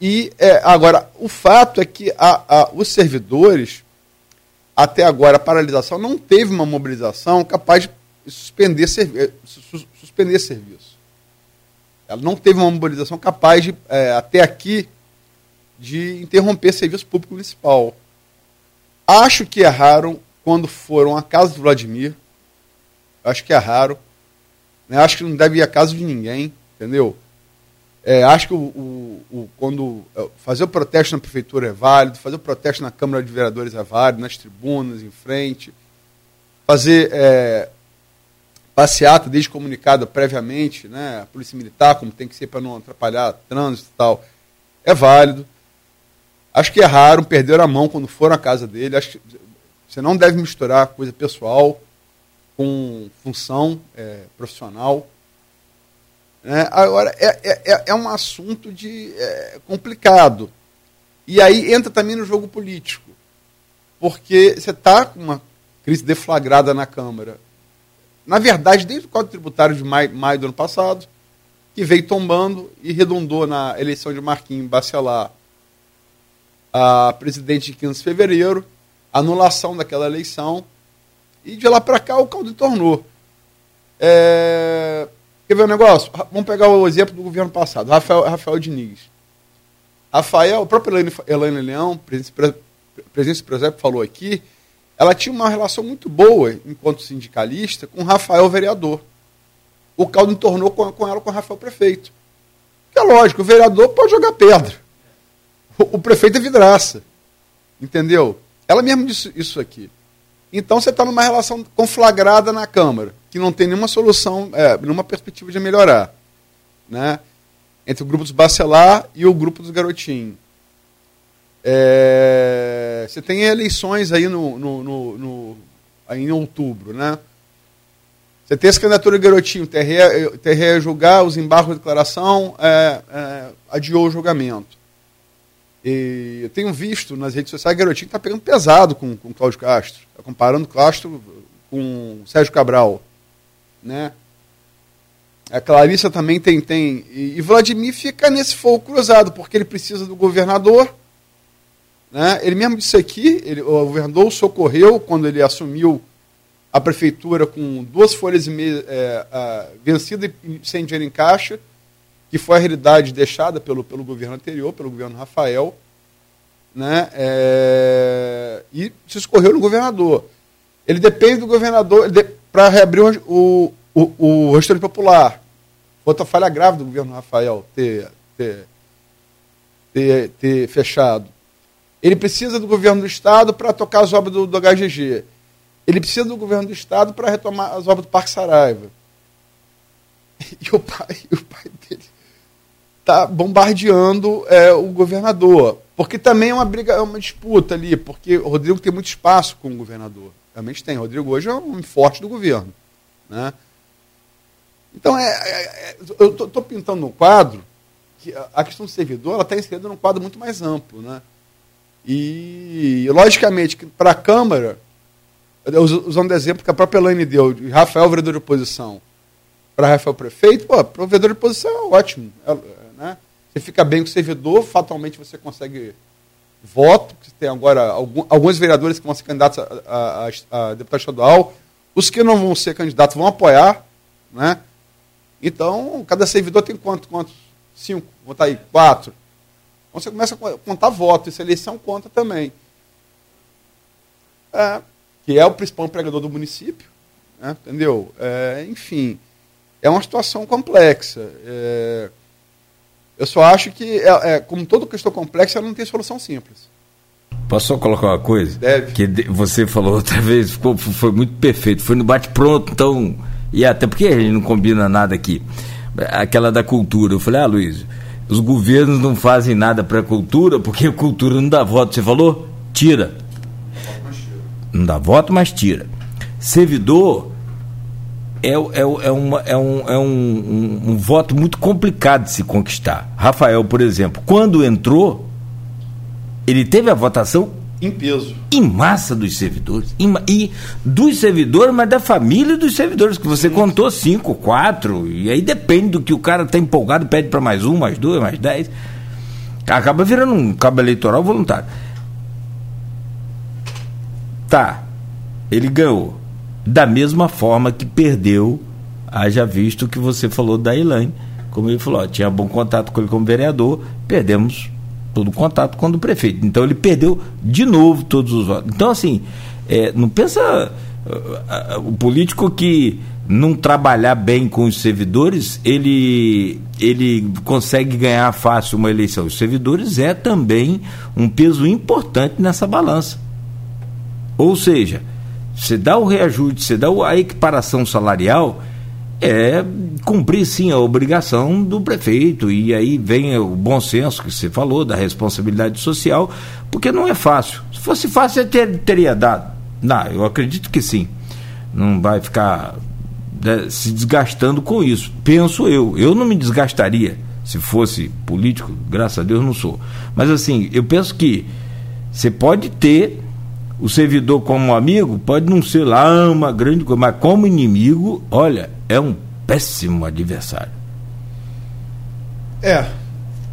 E é, agora, o fato é que a, a, os servidores, até agora, a paralisação não teve uma mobilização capaz de suspender, servi eh, suspender serviço. Ela não teve uma mobilização capaz de, é, até aqui, de interromper serviço público municipal. Acho que erraram quando foram à casa do Vladimir. Acho que erraram. Né? Acho que não deve ir à casa de ninguém entendeu? É, acho que o, o, o, quando é, fazer o protesto na prefeitura é válido, fazer o protesto na Câmara de Vereadores é válido, nas tribunas, em frente, fazer é, passeata desde comunicado previamente, né, a Polícia Militar, como tem que ser para não atrapalhar trânsito e tal, é válido. Acho que erraram, perderam a mão quando foram à casa dele. Acho que você não deve misturar coisa pessoal com função é, profissional. Né? Agora, é, é, é, é um assunto de, é, complicado. E aí entra também no jogo político. Porque você está com uma crise deflagrada na Câmara. Na verdade, desde o Código Tributário de maio, maio do ano passado, que veio tombando e redundou na eleição de Marquinhos Bacelar a presidente de 15 de fevereiro, anulação daquela eleição, e de lá para cá o caldo tornou. É... Quer ver um negócio? Vamos pegar o exemplo do governo passado, Rafael, Rafael Diniz. Rafael, o próprio Elaine, Leão, presidente, presidente do Presidente, falou aqui, ela tinha uma relação muito boa, enquanto sindicalista, com Rafael vereador. O caldo tornou com, com ela com Rafael prefeito. Que é lógico, o vereador pode jogar pedra. O, o prefeito é vidraça. Entendeu? Ela mesmo disse isso aqui. Então você está numa relação conflagrada na Câmara, que não tem nenhuma solução, é, nenhuma perspectiva de melhorar. Né? Entre o grupo dos Bacelar e o grupo dos Garotinhos. É, você tem eleições aí no, no, no, no, aí em outubro, né? Você tem essa candidatura de garotinho, TRE, TRE julgar, os embargos de declaração, é, é, adiou o julgamento. E eu tenho visto nas redes sociais que Garotinho está pegando pesado com, com Cláudio Castro, tá comparando Castro com Sérgio Cabral. Né? A Clarissa também tem. tem e Vladimir fica nesse fogo cruzado, porque ele precisa do governador. Né? Ele mesmo disse aqui, ele, o governador o socorreu quando ele assumiu a prefeitura com duas folhas e meia é, vencida e sem dinheiro em caixa que foi a realidade deixada pelo, pelo governo anterior, pelo governo Rafael, né, é, e se escorreu no governador. Ele depende do governador para reabrir o, o, o, restaurante popular. Outra falha grave do governo Rafael ter, ter, ter, ter fechado. Ele precisa do governo do Estado para tocar as obras do, do HGG. Ele precisa do governo do Estado para retomar as obras do Parque Saraiva. E o pai, o pai dele está bombardeando é, o governador. Porque também é uma briga, é uma disputa ali, porque o Rodrigo tem muito espaço com o governador. Realmente tem. O Rodrigo hoje é um forte do governo. Né? Então, é, é, é eu estou pintando um quadro que a questão do servidor está inserida num quadro muito mais amplo. Né? E, logicamente, para a Câmara, usando o exemplo que a própria Elaine deu, de Rafael, vereador de oposição, para Rafael prefeito, pô, para o vereador de oposição é ótimo. É, né? Você fica bem com o servidor, fatalmente você consegue voto, você tem agora alguns vereadores que vão ser candidatos a, a, a, deputado estadual, os que não vão ser candidatos vão apoiar, né? Então, cada servidor tem quanto? Quantos? Cinco, vou estar aí, quatro. Você começa a contar votos, essa eleição conta também. É, que é o principal empregador do município, né? entendeu? É, enfim, é uma situação complexa. É, eu só acho que, é, é, como toda questão complexa, ela não tem solução simples. Posso só colocar uma coisa? Deve. Que você falou outra vez, ficou, foi muito perfeito. Foi no bate-pronto, então. E até porque a gente não combina nada aqui. Aquela da cultura. Eu falei, ah, Luiz, os governos não fazem nada para a cultura, porque a cultura não dá voto. Você falou? Tira. Não dá voto, mas tira. Servidor é, é, é, uma, é, um, é um, um, um, voto muito complicado de se conquistar. Rafael, por exemplo, quando entrou, ele teve a votação em peso. Em massa dos servidores. E dos servidores, mas da família dos servidores, que você Sim. contou cinco, quatro, e aí depende do que o cara está empolgado, pede para mais um, mais dois, mais dez. Acaba virando um cabo eleitoral voluntário. Tá, ele ganhou da mesma forma que perdeu, haja visto que você falou da Elaine, como ele falou, ó, tinha bom contato com ele como vereador, perdemos todo o contato com o prefeito. Então ele perdeu de novo todos os votos. Então, assim, é, não pensa uh, uh, o político que não trabalhar bem com os servidores, ele, ele consegue ganhar fácil uma eleição. Os servidores é também um peso importante nessa balança. Ou seja, você dá o reajuste, você dá a equiparação salarial, é cumprir sim a obrigação do prefeito. E aí vem o bom senso que você falou, da responsabilidade social, porque não é fácil. Se fosse fácil, ter, teria dado. Não, eu acredito que sim. Não vai ficar né, se desgastando com isso. Penso eu. Eu não me desgastaria se fosse político, graças a Deus não sou. Mas assim, eu penso que você pode ter o servidor como amigo, pode não ser lá uma grande coisa, mas como inimigo, olha, é um péssimo adversário. É,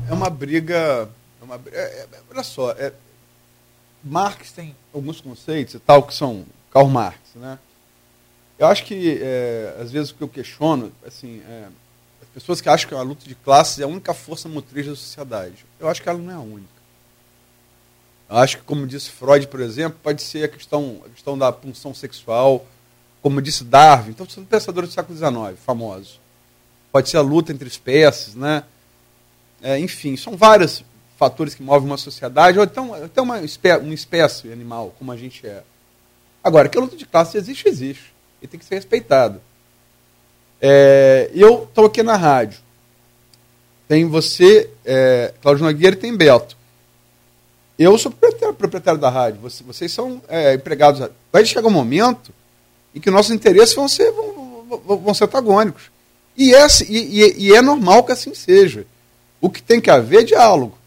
é uma briga. É uma, é, é, olha só, é, Marx tem alguns conceitos e tal que são Karl Marx, né? Eu acho que, é, às vezes, o que eu questiono, assim, é, as pessoas que acham que a luta de classes é a única força motriz da sociedade. Eu acho que ela não é a única. Acho que, como disse Freud, por exemplo, pode ser a questão, a questão da punção sexual, como disse Darwin. Então, são pensadores do século XIX, famosos. Pode ser a luta entre espécies, né? É, enfim, são vários fatores que movem uma sociedade, ou então até uma, espé uma espécie animal, como a gente é. Agora, que a luta de classe existe, existe e tem que ser respeitado. É, eu estou aqui na rádio. Tem você, é, Cláudio Nogueira e tem Beto. Eu sou proprietário, proprietário da rádio. Você, vocês são é, empregados. Vai chegar um momento em que nossos interesses vão ser, vão, vão ser antagônicos. E é, e, e é normal que assim seja. O que tem que haver é diálogo.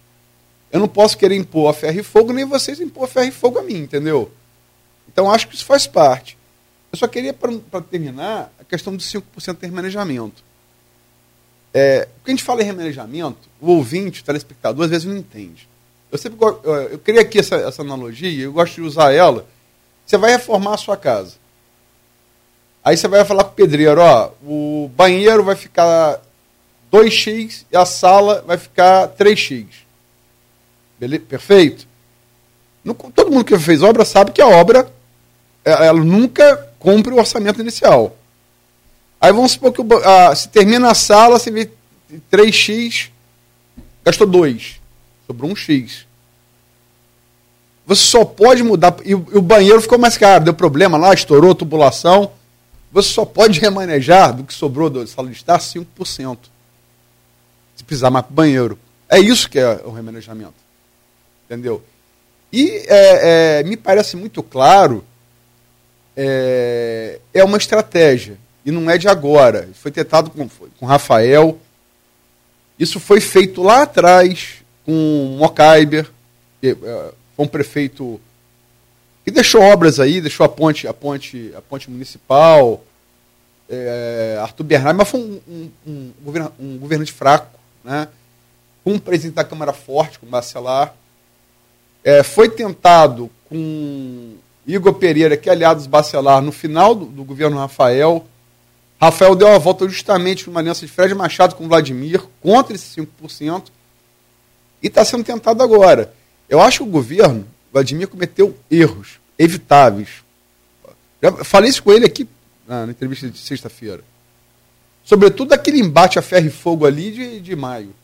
Eu não posso querer impor a ferro e fogo, nem vocês impor a ferro e fogo a mim, entendeu? Então acho que isso faz parte. Eu só queria, para terminar, a questão dos 5% de remanejamento. É, quando a gente fala em remanejamento, o ouvinte, o telespectador, às vezes não entende. Eu sempre eu, eu criei aqui essa, essa analogia, eu gosto de usar ela. Você vai reformar a sua casa. Aí você vai falar com o pedreiro, ó, o banheiro vai ficar 2x e a sala vai ficar 3x. Beleza? Perfeito? todo mundo que fez obra sabe que a obra ela nunca cumpre o orçamento inicial. Aí vamos supor que a, se termina a sala, você vê 3x, gastou 2, sobrou um x. Você só pode mudar, e, o banheiro ficou mais caro, deu problema lá, estourou tubulação. Você só pode remanejar do que sobrou da sala de estar 5%. Se precisar mais para banheiro. É isso que é o remanejamento. Entendeu? E é, é, me parece muito claro é, é uma estratégia. E não é de agora. Foi tentado com, com Rafael. Isso foi feito lá atrás com Mocaiber, que é, foi um prefeito que deixou obras aí, deixou a ponte, a ponte, a ponte municipal, é, Arthur Bernardo, mas foi um, um, um, governo, um governante fraco, né? com um presidente da Câmara forte, com Bacelar. É, foi tentado com Igor Pereira, que é aliado dos Bacelar, no final do, do, governo Rafael. Rafael deu a volta justamente numa aliança de Fred Machado com Vladimir, contra esses 5%, e está sendo tentado agora. Eu acho que o governo, Vladimir, cometeu erros evitáveis. Já falei isso com ele aqui na, na entrevista de sexta-feira. Sobretudo aquele embate a ferro e fogo ali de, de maio.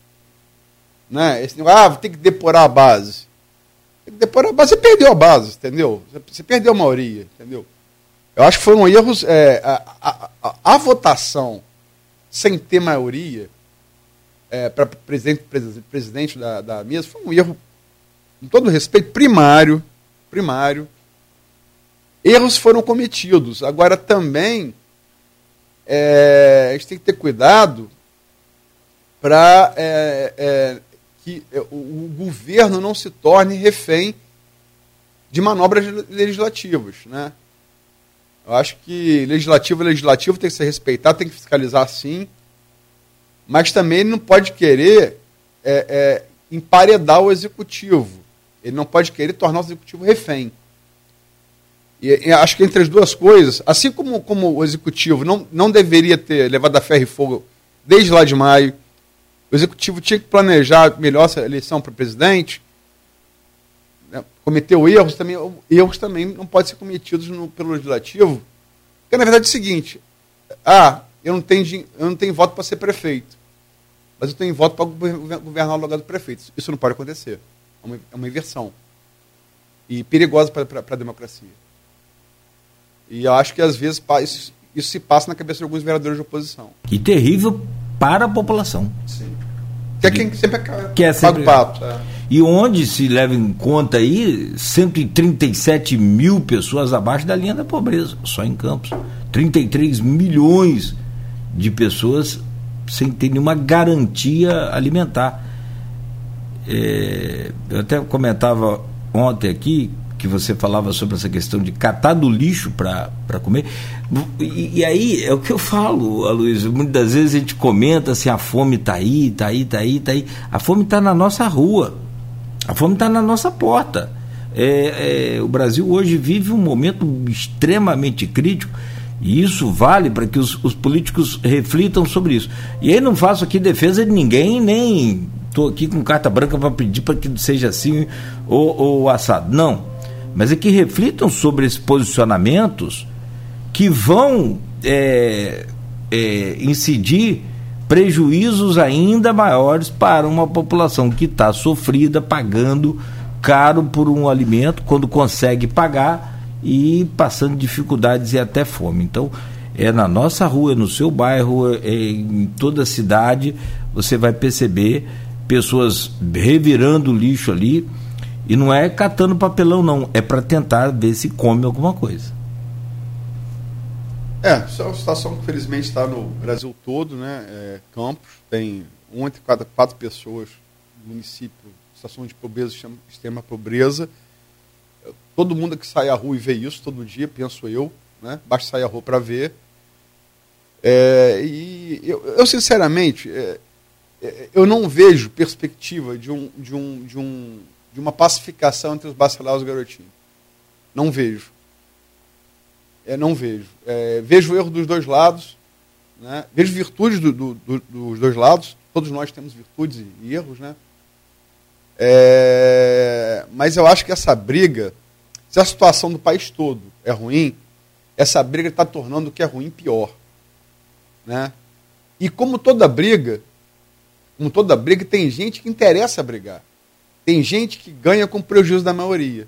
Né? Esse ah, tem que deporar a base. Depois você perdeu a base, entendeu? Você perdeu a maioria, entendeu? Eu acho que foram erros. É, a, a, a, a, votação sem ter maioria é, para presidente, presidente da, da mesa foi um erro, com todo respeito, primário. Primário. Erros foram cometidos. Agora também é, a gente tem que ter cuidado para é, é que é, o governo não se torne refém de manobras legislativas. Né? Eu acho que legislativo é legislativo, tem que ser respeitado, tem que fiscalizar sim, mas também ele não pode querer é, é, emparedar o executivo. Ele não pode querer tornar o executivo refém. E, e, acho que entre as duas coisas, assim como, como o executivo não, não deveria ter levado a ferro e fogo desde lá de maio, o executivo tinha que planejar melhor essa eleição para presidente. Né? Cometeu erros também, erros também não podem ser cometidos no, pelo legislativo. Porque na verdade é o seguinte: Ah, eu não tenho, eu não tenho voto para ser prefeito, mas eu tenho voto para governar o lugar do prefeito. Isso não pode acontecer. É uma, é uma inversão. E perigosa para a democracia. E eu acho que às vezes isso, isso se passa na cabeça de alguns vereadores de oposição. E terrível para a população. Sim. Que é quem sempre que é sempre... paga o pato. É. E onde se leva em conta aí 137 mil pessoas abaixo da linha da pobreza, só em Campos. 33 milhões de pessoas sem ter nenhuma garantia alimentar. É, eu até comentava ontem aqui que você falava sobre essa questão de catar do lixo para comer. E, e, aí é o que eu falo, Aloysio. Muitas vezes a gente comenta assim: a fome está aí, está aí, está aí, está aí. A fome está na nossa rua, a fome está na nossa porta. É, é, o Brasil hoje vive um momento extremamente crítico. E isso vale para que os, os, políticos reflitam sobre isso. E aí não faço aqui defesa de ninguém, nem estou aqui com carta branca para pedir para que seja assim ou, ou assado. Não mas é que reflitam sobre esses posicionamentos que vão é, é, incidir prejuízos ainda maiores para uma população que está sofrida, pagando caro por um alimento, quando consegue pagar e passando dificuldades e até fome. Então, é na nossa rua, é no seu bairro, é em toda a cidade, você vai perceber pessoas revirando o lixo ali e não é catando papelão, não. É para tentar ver se come alguma coisa. É, isso é uma situação que felizmente está no Brasil todo, né? É, Campos tem um entre cada quatro pessoas no município, situação de pobreza, extrema pobreza. Todo mundo que sai à rua e vê isso todo dia, penso eu, né? Basta sair à rua para ver. É, e eu, eu sinceramente, é, é, eu não vejo perspectiva de um, de um, de um de uma pacificação entre os bacelaus e os garotinhos. Não vejo. É, não vejo. É, vejo erro dos dois lados, né? vejo virtudes do, do, do, dos dois lados. Todos nós temos virtudes e erros, né? É, mas eu acho que essa briga, se a situação do país todo é ruim, essa briga está tornando o que é ruim pior. Né? E como toda briga, como toda briga, tem gente que interessa brigar. Tem gente que ganha com prejuízo da maioria.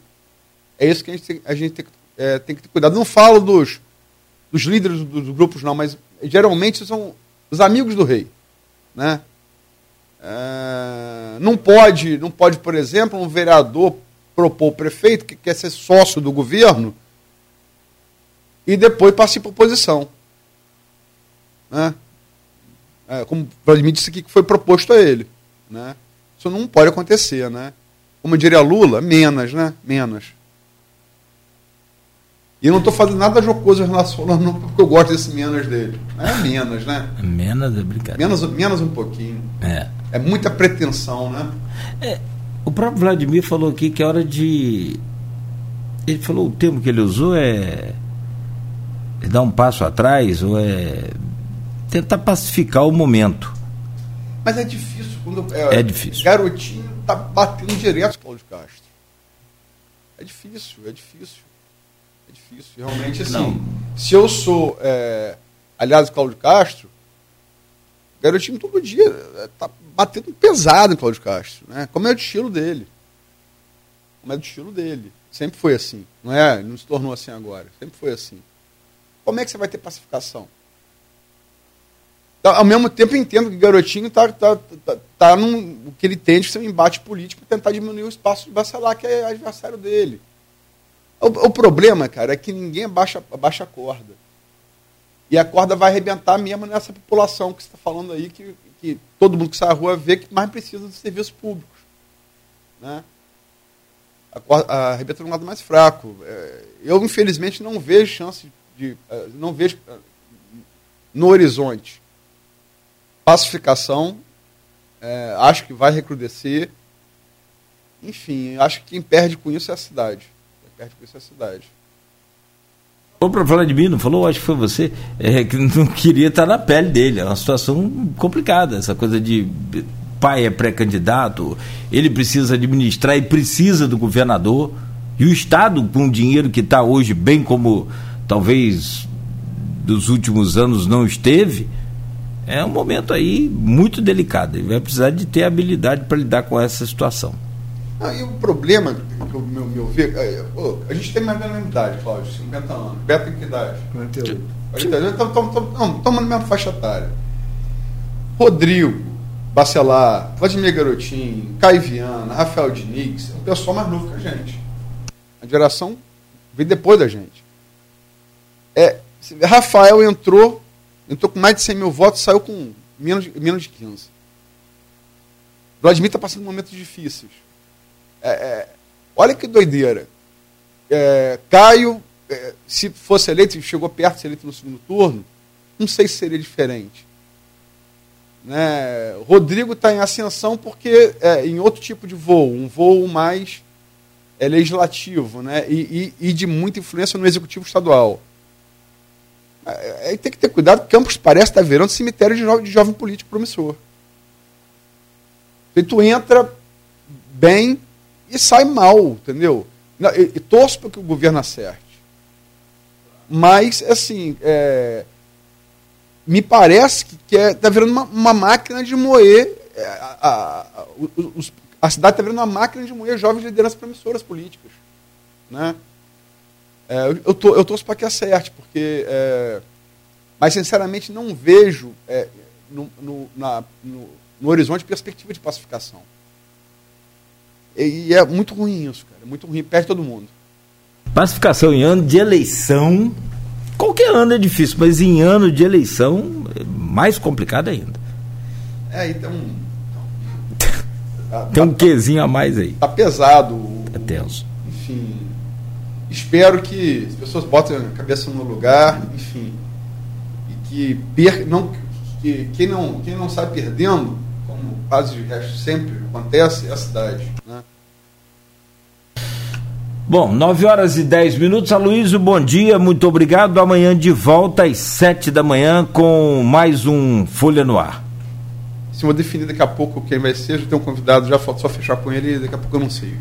É isso que a gente, a gente tem, é, tem que ter cuidado. Não falo dos, dos líderes dos grupos, não, mas geralmente são os amigos do rei. Né? É, não, pode, não pode, por exemplo, um vereador propor o prefeito que quer ser sócio do governo e depois passar por oposição. Né? É, como Vladimir disse aqui que foi proposto a ele. Né? Isso não pode acontecer, né? Como diria Lula, menos, né? Menos. E não estou fazendo nada jocoso em relação não, porque eu gosto desse menos dele. É menos, né? Menos é brincadeira. Menos, menos um pouquinho. É. É muita pretensão, né? É, o próprio Vladimir falou aqui que é hora de. Ele falou o termo que ele usou é. é dar um passo atrás, ou é. tentar pacificar o momento. Mas é difícil quando, é, é difícil. Garotinho tá batendo direto Cláudio Castro. É difícil, é difícil. É difícil. Realmente, assim, Não. se eu sou é, do Cláudio Castro, Garotinho todo dia é, tá batendo pesado em Cláudio Castro, né? Como é o estilo dele. Como é do estilo dele. Sempre foi assim. Não é? Não se tornou assim agora. Sempre foi assim. Como é que você vai ter pacificação? Então, ao mesmo tempo, entendo que o garotinho está tá, tá, tá num, o que ele tem de ser um embate político para tentar diminuir o espaço de Bacelar, que é adversário dele. O, o, problema, cara, é que ninguém abaixa, abaixa a corda. E a corda vai arrebentar mesmo nessa população que você está falando aí, que, que todo mundo que sai à rua vê que mais precisa dos serviços públicos. Né? A, a arrebenta no lado mais fraco. É, eu, infelizmente, não vejo chance de. É, não vejo é, no horizonte pacificação, é, acho que vai recrudescer. Enfim, acho que quem perde com isso é a cidade. Quem perde com isso é a cidade. O próprio Vladimir não falou, acho que foi você, é, que não queria estar na pele dele. É uma situação complicada, essa coisa de pai é pré-candidato, ele precisa administrar e precisa do governador. E o Estado, com o dinheiro que está hoje, bem como talvez dos últimos anos não esteve, é um momento aí muito delicado. Ele vai precisar de ter habilidade para lidar com essa situação. Ah, e o problema, que eu, meu, meu ver, é, a gente tem mais ou menos idade, Cláudio, 50 anos. Beto tem que idade? 48. Estamos na mesma faixa etária. Rodrigo, Bacelar, Vladimir Garotinho, Caio Viana, Rafael Diniz, é um pessoal mais novo que a gente. A geração veio depois da gente. É, Rafael entrou, entrou com mais de 100 mil votos, saiu com menos, menos de 15. Vladimir está passando momentos difíceis. É, é, olha que doideira. É, Caio, é, se fosse eleito, chegou perto de ser eleito no segundo turno, não sei se seria diferente. Né? Rodrigo está em ascensão porque é, em outro tipo de voo, um voo mais é, legislativo né? E, e, e, de muita influência no executivo estadual. É, é tem que ter cuidado, Campos parece estar virando cemitério de, jo de jovem político promissor. E tu entra bem, e sai mal, entendeu? E, torço para que o governo acerte. Mas, assim, é, me parece que está é, tá virando uma, uma, máquina de moer. É, a, a, a, os, a cidade está virando uma máquina de moer jovens lideranças promissoras políticas. Né? É, eu, tô, eu torço para que acerte, porque. É, mas, sinceramente, não vejo é, no, no, na, no, no horizonte perspectiva de pacificação. E é muito ruim isso, cara. É muito ruim, perde todo mundo. Pacificação em ano de eleição. Qualquer ano é difícil, mas em ano de eleição é mais complicado ainda. É, então. Tá, Tem um tá, quezinho a mais aí. Tá pesado. É tenso. Enfim. Espero que as pessoas botem a cabeça no lugar, enfim. E que, per, não, que quem, não, quem não sai perdendo quase de resto sempre acontece, é a cidade. Né? Bom, 9 horas e 10 minutos. Aloysio, bom dia, muito obrigado. Amanhã de volta às 7 da manhã com mais um Folha no Ar. Se eu definir daqui a pouco quem vai ser, já tenho um convidado, já falta só fechar com ele e daqui a pouco eu não sei.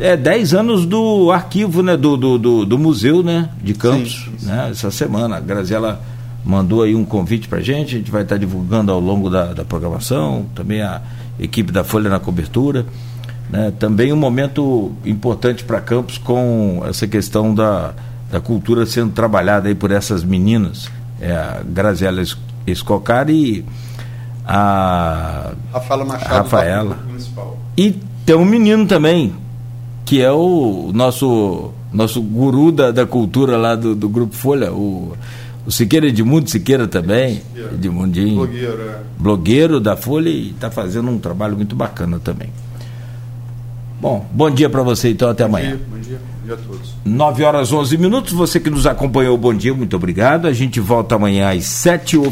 É 10 anos do arquivo, né? Do, do, do, do museu, né? De Campos, sim, sim. Né? Essa semana. A Graziela mandou aí um convite para a gente, a gente vai estar divulgando ao longo da, da programação, também a equipe da Folha na cobertura. Né? Também um momento importante para Campos com essa questão da, da cultura sendo trabalhada aí por essas meninas, é, a Graziela Escocar e a Rafaela Machado Rafaela. E tem um menino também, que é o nosso nosso guru da, da cultura lá do, do Grupo Folha, o o Siqueira Edmundo Siqueira também. Edmundinho. Blogueiro, é. blogueiro da Folha e está fazendo um trabalho muito bacana também. Bom, bom dia para você então, até bom amanhã. Dia, bom dia, bom dia a todos. 9 horas 11 minutos, você que nos acompanhou, bom dia, muito obrigado. A gente volta amanhã às 7 horas.